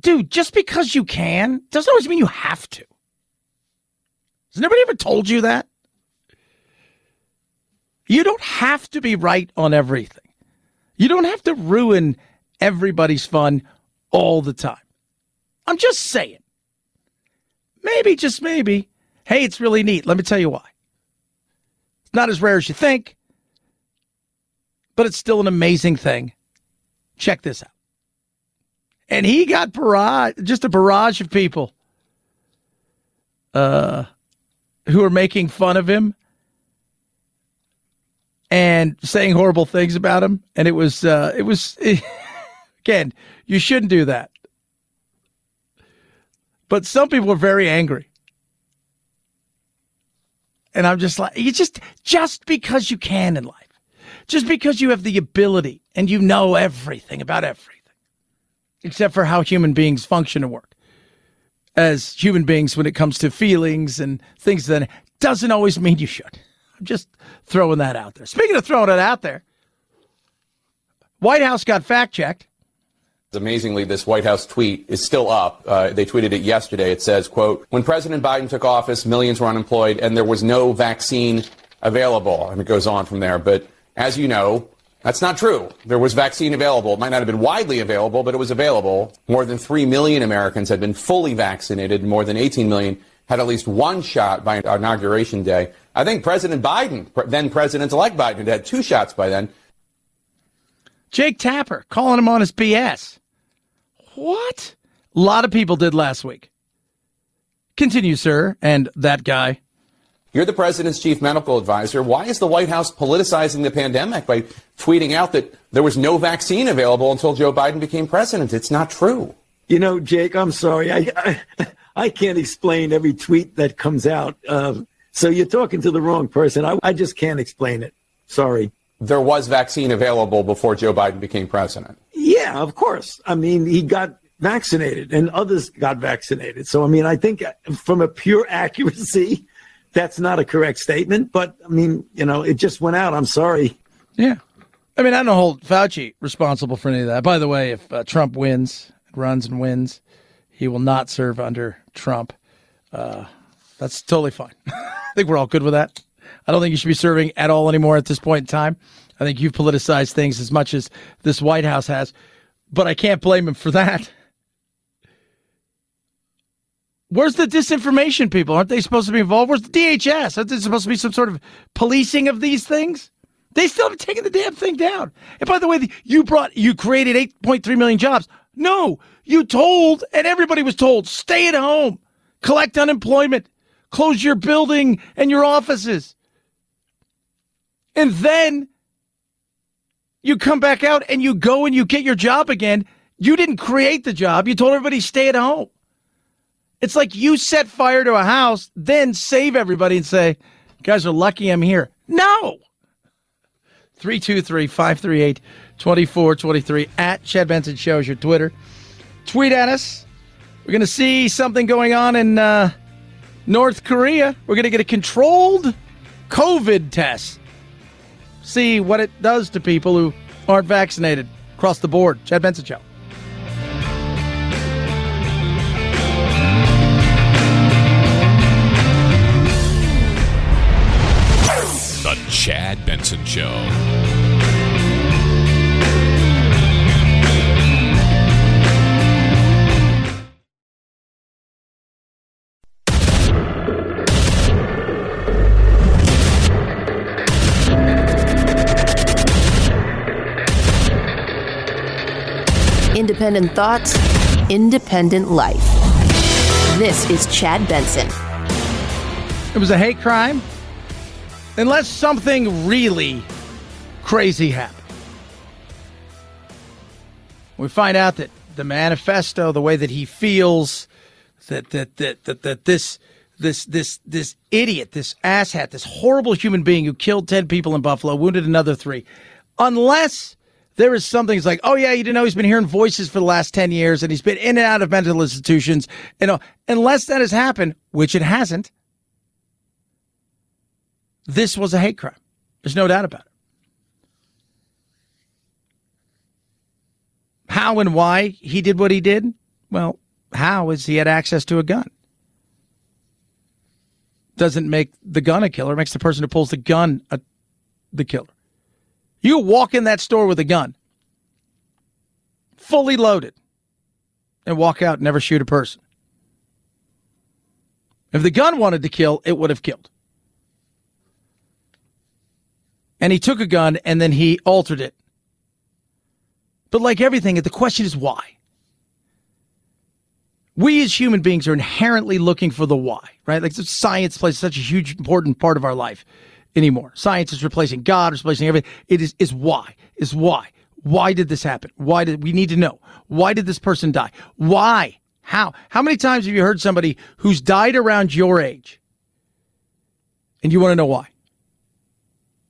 Dude, just because you can doesn't always mean you have to. Has anybody ever told you that? You don't have to be right on everything. You don't have to ruin everybody's fun all the time. I'm just saying. Maybe, just maybe. Hey, it's really neat. Let me tell you why. It's not as rare as you think, but it's still an amazing thing. Check this out. And he got barrage, just a barrage of people uh, who are making fun of him and saying horrible things about him. And it was, uh, it was, [LAUGHS] again, you shouldn't do that. But some people are very angry. And I'm just like, you just, just because you can in life, just because you have the ability and you know everything about everything, except for how human beings function and work as human beings when it comes to feelings and things that doesn't always mean you should. I'm just throwing that out there. Speaking of throwing it out there, White House got fact checked. Amazingly, this White House tweet is still up. Uh, they tweeted it yesterday. It says, quote, when President Biden took office, millions were unemployed and there was no vaccine available. And it goes on from there. But as you know, that's not true. There was vaccine available. It might not have been widely available, but it was available. More than 3 million Americans had been fully vaccinated. More than 18 million had at least one shot by inauguration day. I think President Biden, then President-elect Biden, had two shots by then. Jake Tapper calling him on his BS. What? A lot of people did last week. Continue, sir, and that guy. You're the president's chief medical advisor. Why is the White House politicizing the pandemic by tweeting out that there was no vaccine available until Joe Biden became president? It's not true. You know, Jake, I'm sorry. I I, I can't explain every tweet that comes out. Uh, so you're talking to the wrong person. I, I just can't explain it. Sorry. There was vaccine available before Joe Biden became president. Yeah, of course. I mean, he got vaccinated and others got vaccinated. So, I mean, I think from a pure [LAUGHS] accuracy, that's not a correct statement. But, I mean, you know, it just went out. I'm sorry. Yeah. I mean, I don't hold Fauci responsible for any of that. By the way, if uh, Trump wins, runs and wins, he will not serve under Trump. Uh, that's totally fine. [LAUGHS] I think we're all good with that. I don't think you should be serving at all anymore at this point in time. I think you've politicized things as much as this White House has, but I can't blame him for that. Where's the disinformation people? Aren't they supposed to be involved? Where's the DHS? Aren't there supposed to be some sort of policing of these things? They still haven't taken the damn thing down. And by the way, you brought, you created 8.3 million jobs. No, you told, and everybody was told, stay at home, collect unemployment, close your building and your offices. And then you come back out and you go and you get your job again. You didn't create the job. You told everybody stay at home. It's like you set fire to a house, then save everybody and say, guys are lucky I'm here. No. 323 538 2423 at Chad Benson Show is your Twitter. Tweet at us. We're going to see something going on in uh, North Korea. We're going to get a controlled COVID test. See what it does to people who aren't vaccinated across the board. Chad Benson Show. The Chad Benson Show. Independent thoughts, independent life. This is Chad Benson. It was a hate crime. Unless something really crazy happened. We find out that the manifesto, the way that he feels, that that that that, that this this this this idiot, this asshat, this horrible human being who killed ten people in Buffalo, wounded another three, unless there is something it's like, oh yeah, you didn't know he's been hearing voices for the last 10 years and he's been in and out of mental institutions. You know, unless that has happened, which it hasn't, this was a hate crime. There's no doubt about it. How and why he did what he did? Well, how is he had access to a gun? Doesn't make the gun a killer, makes the person who pulls the gun a, the killer. You walk in that store with a gun, fully loaded, and walk out and never shoot a person. If the gun wanted to kill, it would have killed. And he took a gun and then he altered it. But like everything, the question is why? We as human beings are inherently looking for the why, right? Like science plays such a huge, important part of our life anymore. Science is replacing God, replacing everything. It is is why. Is why. Why did this happen? Why did we need to know? Why did this person die? Why? How? How many times have you heard somebody who's died around your age? And you want to know why?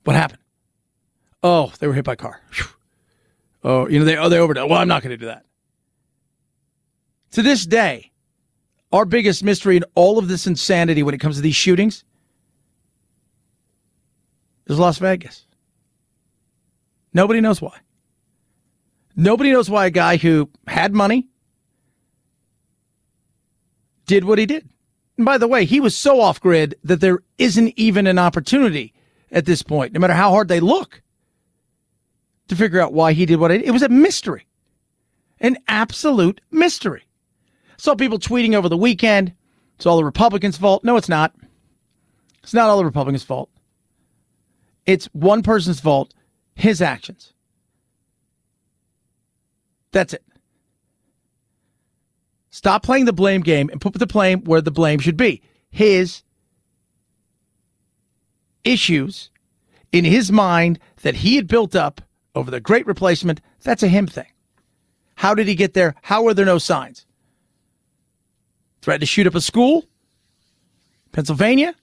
What happened? Oh, they were hit by a car. Whew. Oh, you know, they oh they overdosed. Well, I'm not going to do that. To this day, our biggest mystery in all of this insanity when it comes to these shootings is Las Vegas. Nobody knows why. Nobody knows why a guy who had money did what he did. And by the way, he was so off grid that there isn't even an opportunity at this point, no matter how hard they look, to figure out why he did what he did. It was a mystery, an absolute mystery. Saw people tweeting over the weekend. It's all the Republicans' fault. No, it's not. It's not all the Republicans' fault. It's one person's fault, his actions. That's it. Stop playing the blame game and put the blame where the blame should be. His issues in his mind that he had built up over the great replacement, that's a him thing. How did he get there? How were there no signs? Threatened to shoot up a school? Pennsylvania?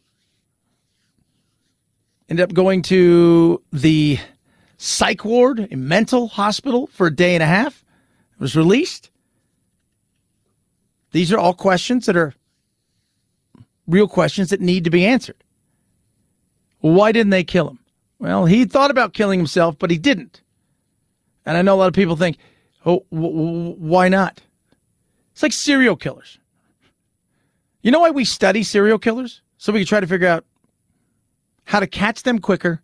Ended up going to the psych ward, a mental hospital for a day and a half. Was released. These are all questions that are real questions that need to be answered. Why didn't they kill him? Well, he thought about killing himself, but he didn't. And I know a lot of people think, oh, w- w- why not? It's like serial killers. You know why we study serial killers? So we can try to figure out how to catch them quicker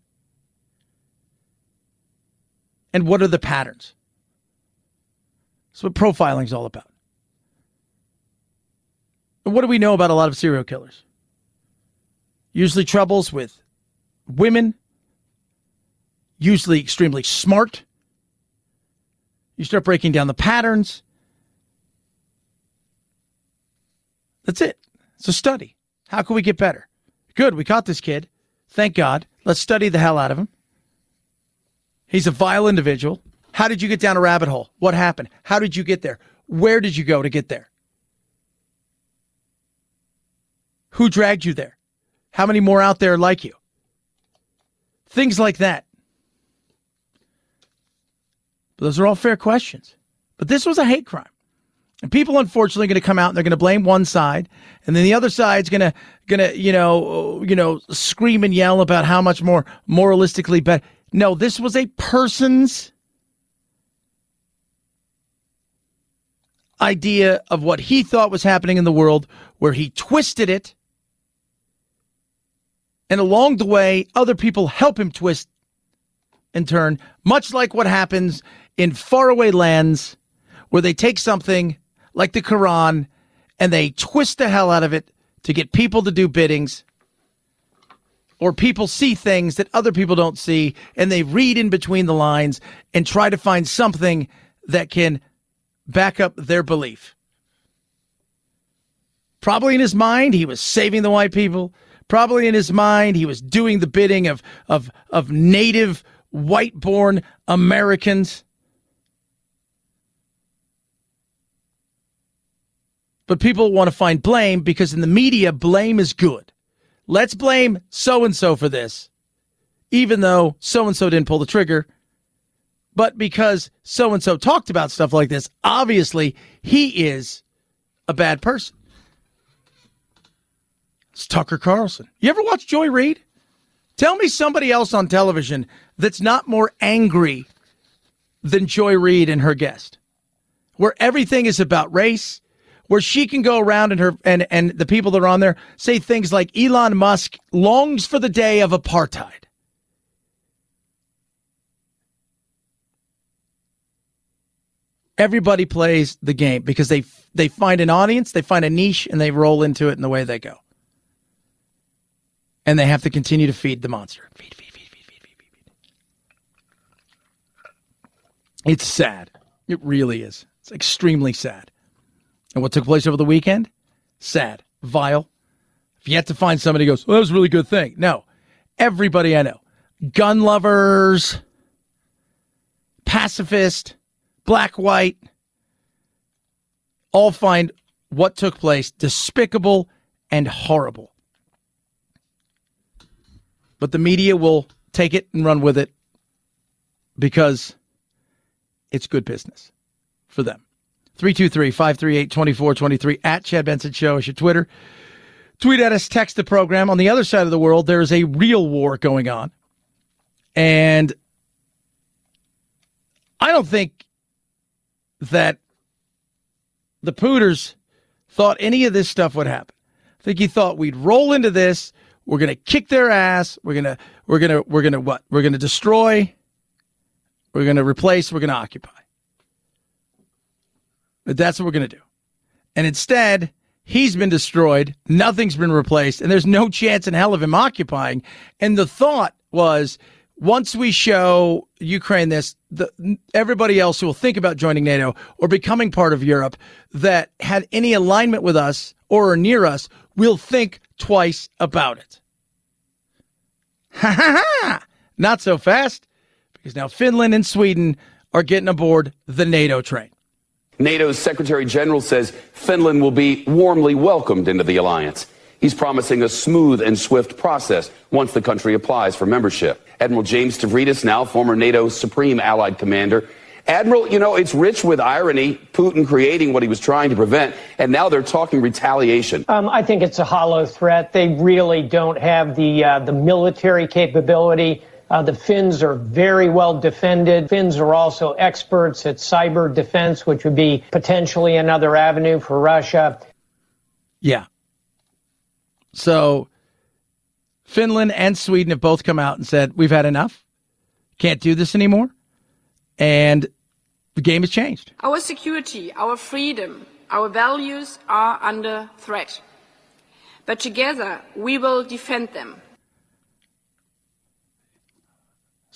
and what are the patterns. That's what profiling is all about. what do we know about a lot of serial killers? Usually troubles with women, usually extremely smart. You start breaking down the patterns. That's it. It's a study. How can we get better? Good, we caught this kid. Thank God. Let's study the hell out of him. He's a vile individual. How did you get down a rabbit hole? What happened? How did you get there? Where did you go to get there? Who dragged you there? How many more out there like you? Things like that. But those are all fair questions. But this was a hate crime. And people unfortunately are going to come out and they're going to blame one side and then the other side's going to going to you know you know scream and yell about how much more moralistically better. No, this was a person's idea of what he thought was happening in the world where he twisted it and along the way other people help him twist and turn much like what happens in faraway lands where they take something like the Quran and they twist the hell out of it to get people to do biddings or people see things that other people don't see and they read in between the lines and try to find something that can back up their belief. Probably in his mind, he was saving the white people. Probably in his mind, he was doing the bidding of, of, of native white born Americans. But people want to find blame because in the media, blame is good. Let's blame so and so for this, even though so and so didn't pull the trigger. But because so and so talked about stuff like this, obviously he is a bad person. It's Tucker Carlson. You ever watch Joy Reid? Tell me somebody else on television that's not more angry than Joy Reid and her guest, where everything is about race, where she can go around and her and and the people that are on there say things like Elon Musk longs for the day of apartheid. Everybody plays the game because they they find an audience, they find a niche, and they roll into it in the way they go. And they have to continue to feed the monster. Feed, feed, feed, feed, feed, feed, feed. It's sad. It really is. It's extremely sad. And what took place over the weekend? Sad, vile. If you yet to find somebody who goes, well, that was a really good thing. No. Everybody I know, gun lovers, pacifist, black, white, all find what took place despicable and horrible. But the media will take it and run with it because it's good business for them. 323 538 2423 at Chad Benson Show is your Twitter. Tweet at us, text the program. On the other side of the world, there is a real war going on. And I don't think that the Pooters thought any of this stuff would happen. I think he thought we'd roll into this. We're to kick their ass. We're to, we're to, we're to what? We're to destroy. We're to replace. We're to occupy. But that's what we're going to do. And instead, he's been destroyed. Nothing's been replaced. And there's no chance in hell of him occupying. And the thought was once we show Ukraine this, the, everybody else who will think about joining NATO or becoming part of Europe that had any alignment with us or are near us will think twice about it. [LAUGHS] Ha ha ha! Not so fast, because now Finland and Sweden are getting aboard the NATO train. NATO's Secretary General says Finland will be warmly welcomed into the alliance. He's promising a smooth and swift process once the country applies for membership. Admiral James Stavridis, now former NATO Supreme Allied Commander. Admiral, you know, it's rich with irony, Putin creating what he was trying to prevent, and now they're talking retaliation. Um, I think it's a hollow threat. They really don't have the, uh, the military capability uh, the Finns are very well defended. Finns are also experts at cyber defense, which would be potentially another avenue for Russia. Yeah. So Finland and Sweden have both come out and said, we've had enough. Can't do this anymore. And the game has changed. Our security, our freedom, Our values are under threat. But together, we will defend them.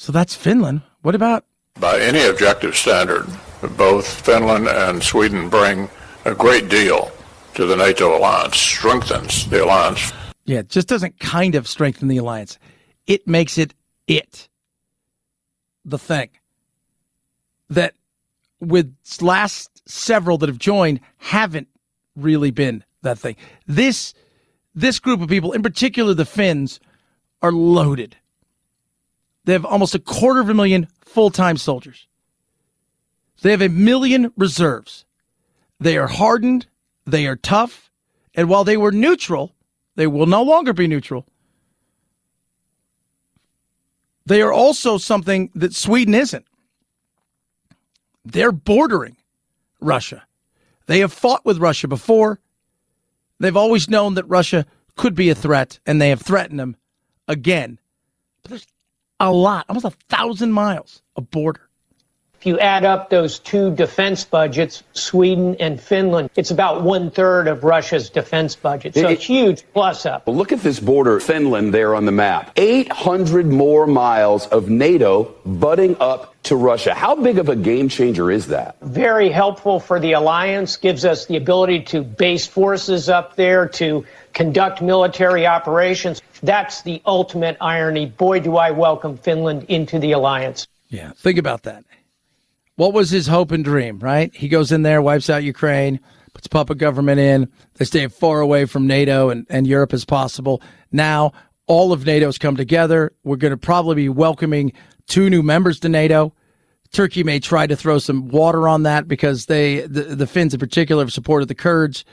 So that's Finland. What about By any objective standard, both Finland and Sweden bring a great deal to the NATO alliance, strengthens the alliance. Yeah, it just doesn't kind of strengthen the alliance. It makes it it. The thing that with last several that have joined haven't really been that thing. This this group of people, in particular the Finns, are loaded. They have almost a quarter of a million full-time soldiers. They have a million reserves. They are hardened, they are tough, and while they were neutral, they will no longer be neutral. They are also something that Sweden isn't. They're bordering Russia. They have fought with Russia before. They've always known that Russia could be a threat, and they have threatened them again. But there's a lot, almost a thousand miles of border. If you add up those two defense budgets, Sweden and Finland, it's about one third of Russia's defense budget. So a huge plus up. Look at this border, Finland, there on the map. 800 more miles of NATO butting up to Russia. How big of a game changer is that? Very helpful for the alliance, gives us the ability to base forces up there, to conduct military operations. That's the ultimate irony. Boy, do I welcome Finland into the alliance. Yeah, think about that. What was his hope and dream, right? He goes in there, wipes out Ukraine, puts puppet government in. They stay as far away from NATO and, and Europe as possible. Now, all of NATO's come together. We're going to probably be welcoming two new members to NATO. Turkey may try to throw some water on that because they, the, the Finns in particular, have supported the Kurds,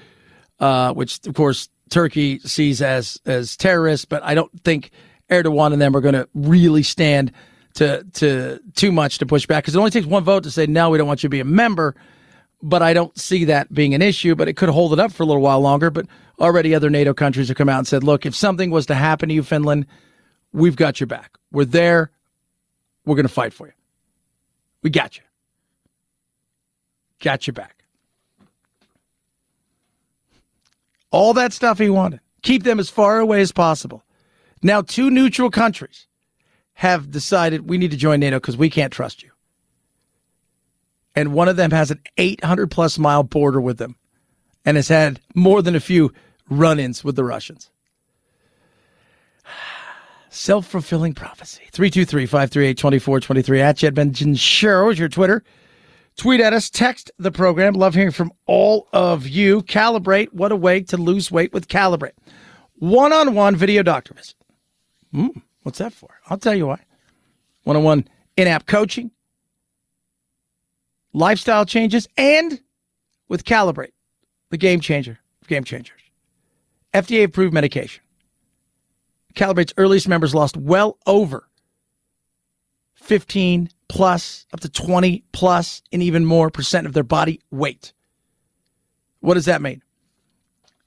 uh, which of course Turkey sees as as terrorists. But I don't think Erdogan and them are going to really stand to to too much to push back because it only takes one vote to say no, we don't want you to be a member. But I don't see that being an issue. But it could hold it up for a little while longer. But already other NATO countries have come out and said, look, if something was to happen to you, Finland, we've got your back. We're there. We're going to fight for you. We got you. Got your back. All that stuff he wanted. Keep them as far away as possible. Now, two neutral countries have decided we need to join NATO because we can't trust you. And one of them has an 800 plus mile border with them and has had more than a few run ins with the Russians. [SIGHS] Self fulfilling prophecy. 323 538 2423 at Chad Benson Show is your Twitter. Tweet at us, text the program. Love hearing from all of you. Calibrate. What a way to lose weight with Calibrate. One on one video doctor visit. Mm, what's that for? I'll tell you why. One on one in app coaching, lifestyle changes, and with Calibrate, the game changer game changers. FDA approved medication. Calibrate's earliest members lost well over 15 plus, up to 20 plus, and even more percent of their body weight. What does that mean?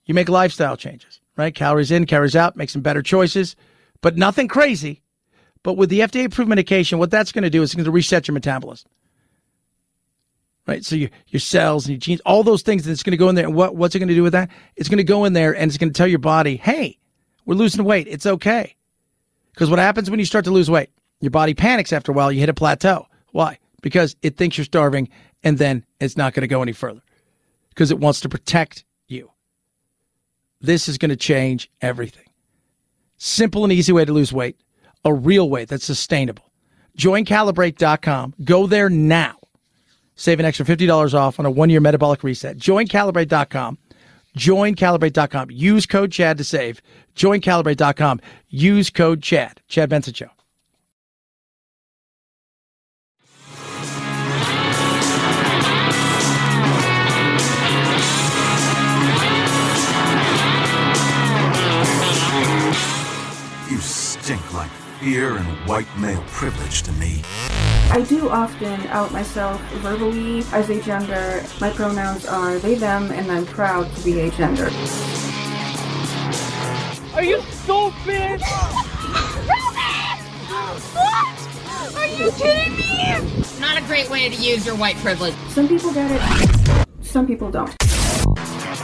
You make lifestyle changes, right? Calories in, calories out, make some better choices, but nothing crazy. But with the FDA approved medication, what that's going to do is it's going to reset your metabolism. Right? So your, your cells and your genes, all those things that's going to go in there. And what, what's it going to do with that? It's going to go in there and it's going to tell your body, hey, we're losing weight. It's okay. Because what happens when you start to lose weight? Your body panics after a while. You hit a plateau. Why? Because it thinks you're starving and then it's not going to go any further because it wants to protect you. This is going to change everything. Simple and easy way to lose weight, a real way that's sustainable. Join JoinCalibrate.com. Go there now. Save an extra $50 off on a one year metabolic reset. JoinCalibrate.com. JoinCalibrate.com. Use code CHAD to save. Join JoinCalibrate.com. Use code CHAD. Chad Benson Show. Stink and white male privilege to me. I do often out myself verbally as agender. My pronouns are they, them, and I'm proud to be agender. Are you stupid? What? Are you kidding me? Not a great way to use your white privilege. Some people get it, some people don't.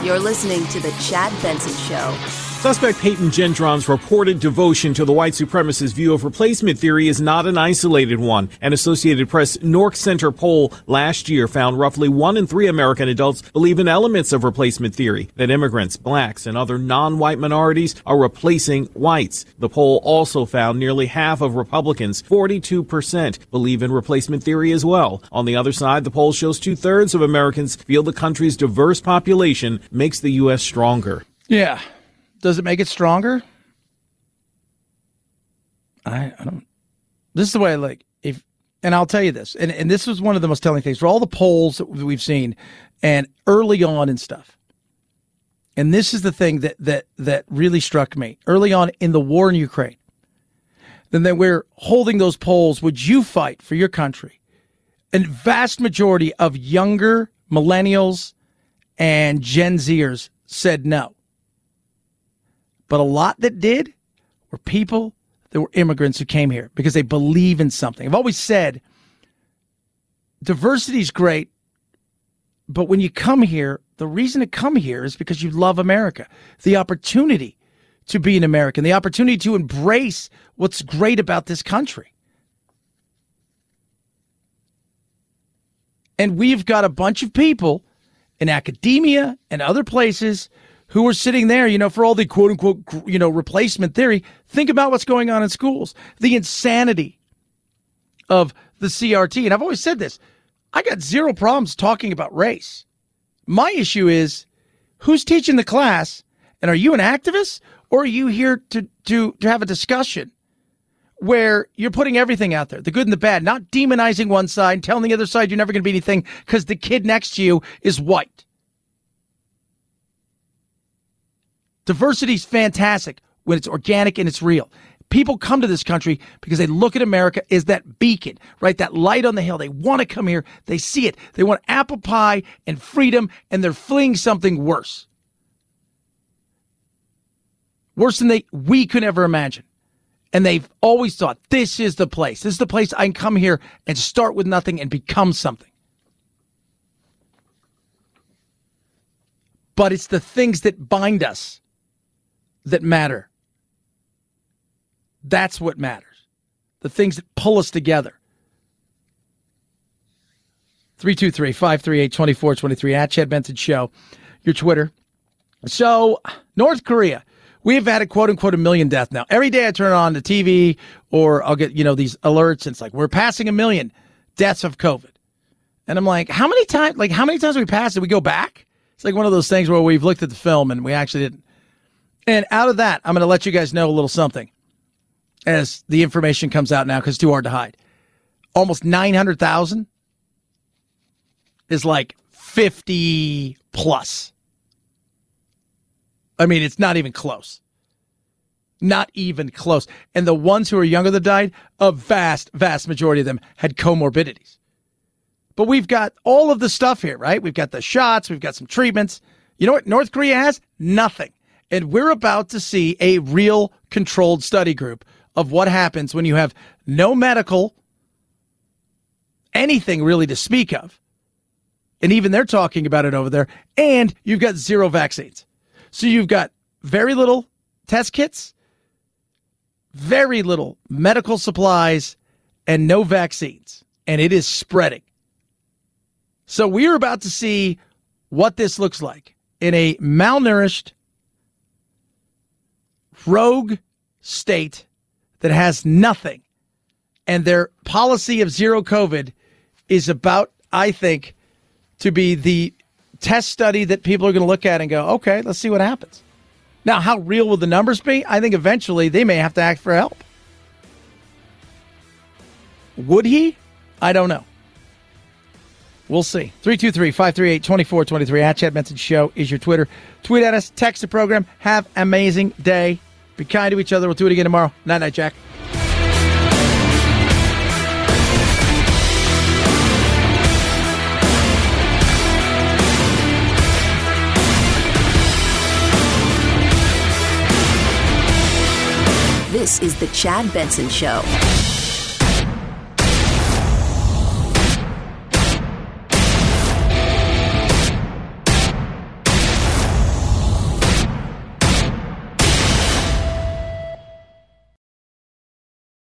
You're listening to The Chad Benson Show. Suspect Peyton Gendron's reported devotion to the white supremacist view of replacement theory is not an isolated one. An Associated Press NORC Center poll last year found roughly one in three American adults believe in elements of replacement theory, that immigrants, blacks, and other non-white minorities are replacing whites. The poll also found nearly half of Republicans, 42%, believe in replacement theory as well. On the other side, the poll shows two thirds of Americans feel the country's diverse population makes the U.S. stronger. Yeah. Does it make it stronger? I, I don't. This is the way I like. If and I'll tell you this, and, and this was one of the most telling things for all the polls that we've seen, and early on and stuff. And this is the thing that that that really struck me early on in the war in Ukraine. Then that we're holding those polls. Would you fight for your country? And vast majority of younger millennials and Gen Zers said no. But a lot that did were people that were immigrants who came here because they believe in something. I've always said diversity is great, but when you come here, the reason to come here is because you love America. The opportunity to be an American, the opportunity to embrace what's great about this country. And we've got a bunch of people in academia and other places who are sitting there, you know, for all the quote unquote, you know, replacement theory. Think about what's going on in schools, the insanity of the CRT. And I've always said this I got zero problems talking about race. My issue is who's teaching the class? And are you an activist or are you here to, to, to have a discussion where you're putting everything out there, the good and the bad, not demonizing one side, telling the other side you're never going to be anything because the kid next to you is white? Diversity is fantastic when it's organic and it's real. People come to this country because they look at America as that beacon, right? That light on the hill. They want to come here. They see it. They want apple pie and freedom, and they're fleeing something worse. Worse than they we could ever imagine. And they've always thought this is the place. This is the place I can come here and start with nothing and become something. But it's the things that bind us that matter. That's what matters. The things that pull us together. 323 538 2423 at Chad Benson Show, your Twitter. So, North Korea, we've had a quote unquote a million deaths now. Every day I turn on the TV or I'll get, you know, these alerts and it's like, we're passing a million deaths of COVID. And I'm like, how many times, like, how many times we passed it? We go back? It's like one of those things where we've looked at the film and we actually didn't. And out of that, I'm going to let you guys know a little something as the information comes out now because it's too hard to hide. Almost 900,000 is like 50 plus. I mean, it's not even close. Not even close. And the ones who are younger that died, a vast, vast majority of them had comorbidities. But we've got all of the stuff here, right? We've got the shots, we've got some treatments. You know what North Korea has? Nothing. And we're about to see a real controlled study group of what happens when you have no medical, anything really to speak of. And even they're talking about it over there. And you've got zero vaccines. So you've got very little test kits, very little medical supplies, and no vaccines. And it is spreading. So we're about to see what this looks like in a malnourished, rogue state that has nothing. And their policy of zero COVID is about, I think, to be the test study that people are going to look at and go, okay, let's see what happens. Now, how real will the numbers be? I think eventually they may have to ask for help. Would he? I don't know. We'll see. 323 538 2423 at Chad Benson Show is your Twitter. Tweet at us, text the program. Have amazing day. Be kind to each other. We'll do it again tomorrow. Night night, Jack. This is The Chad Benson Show.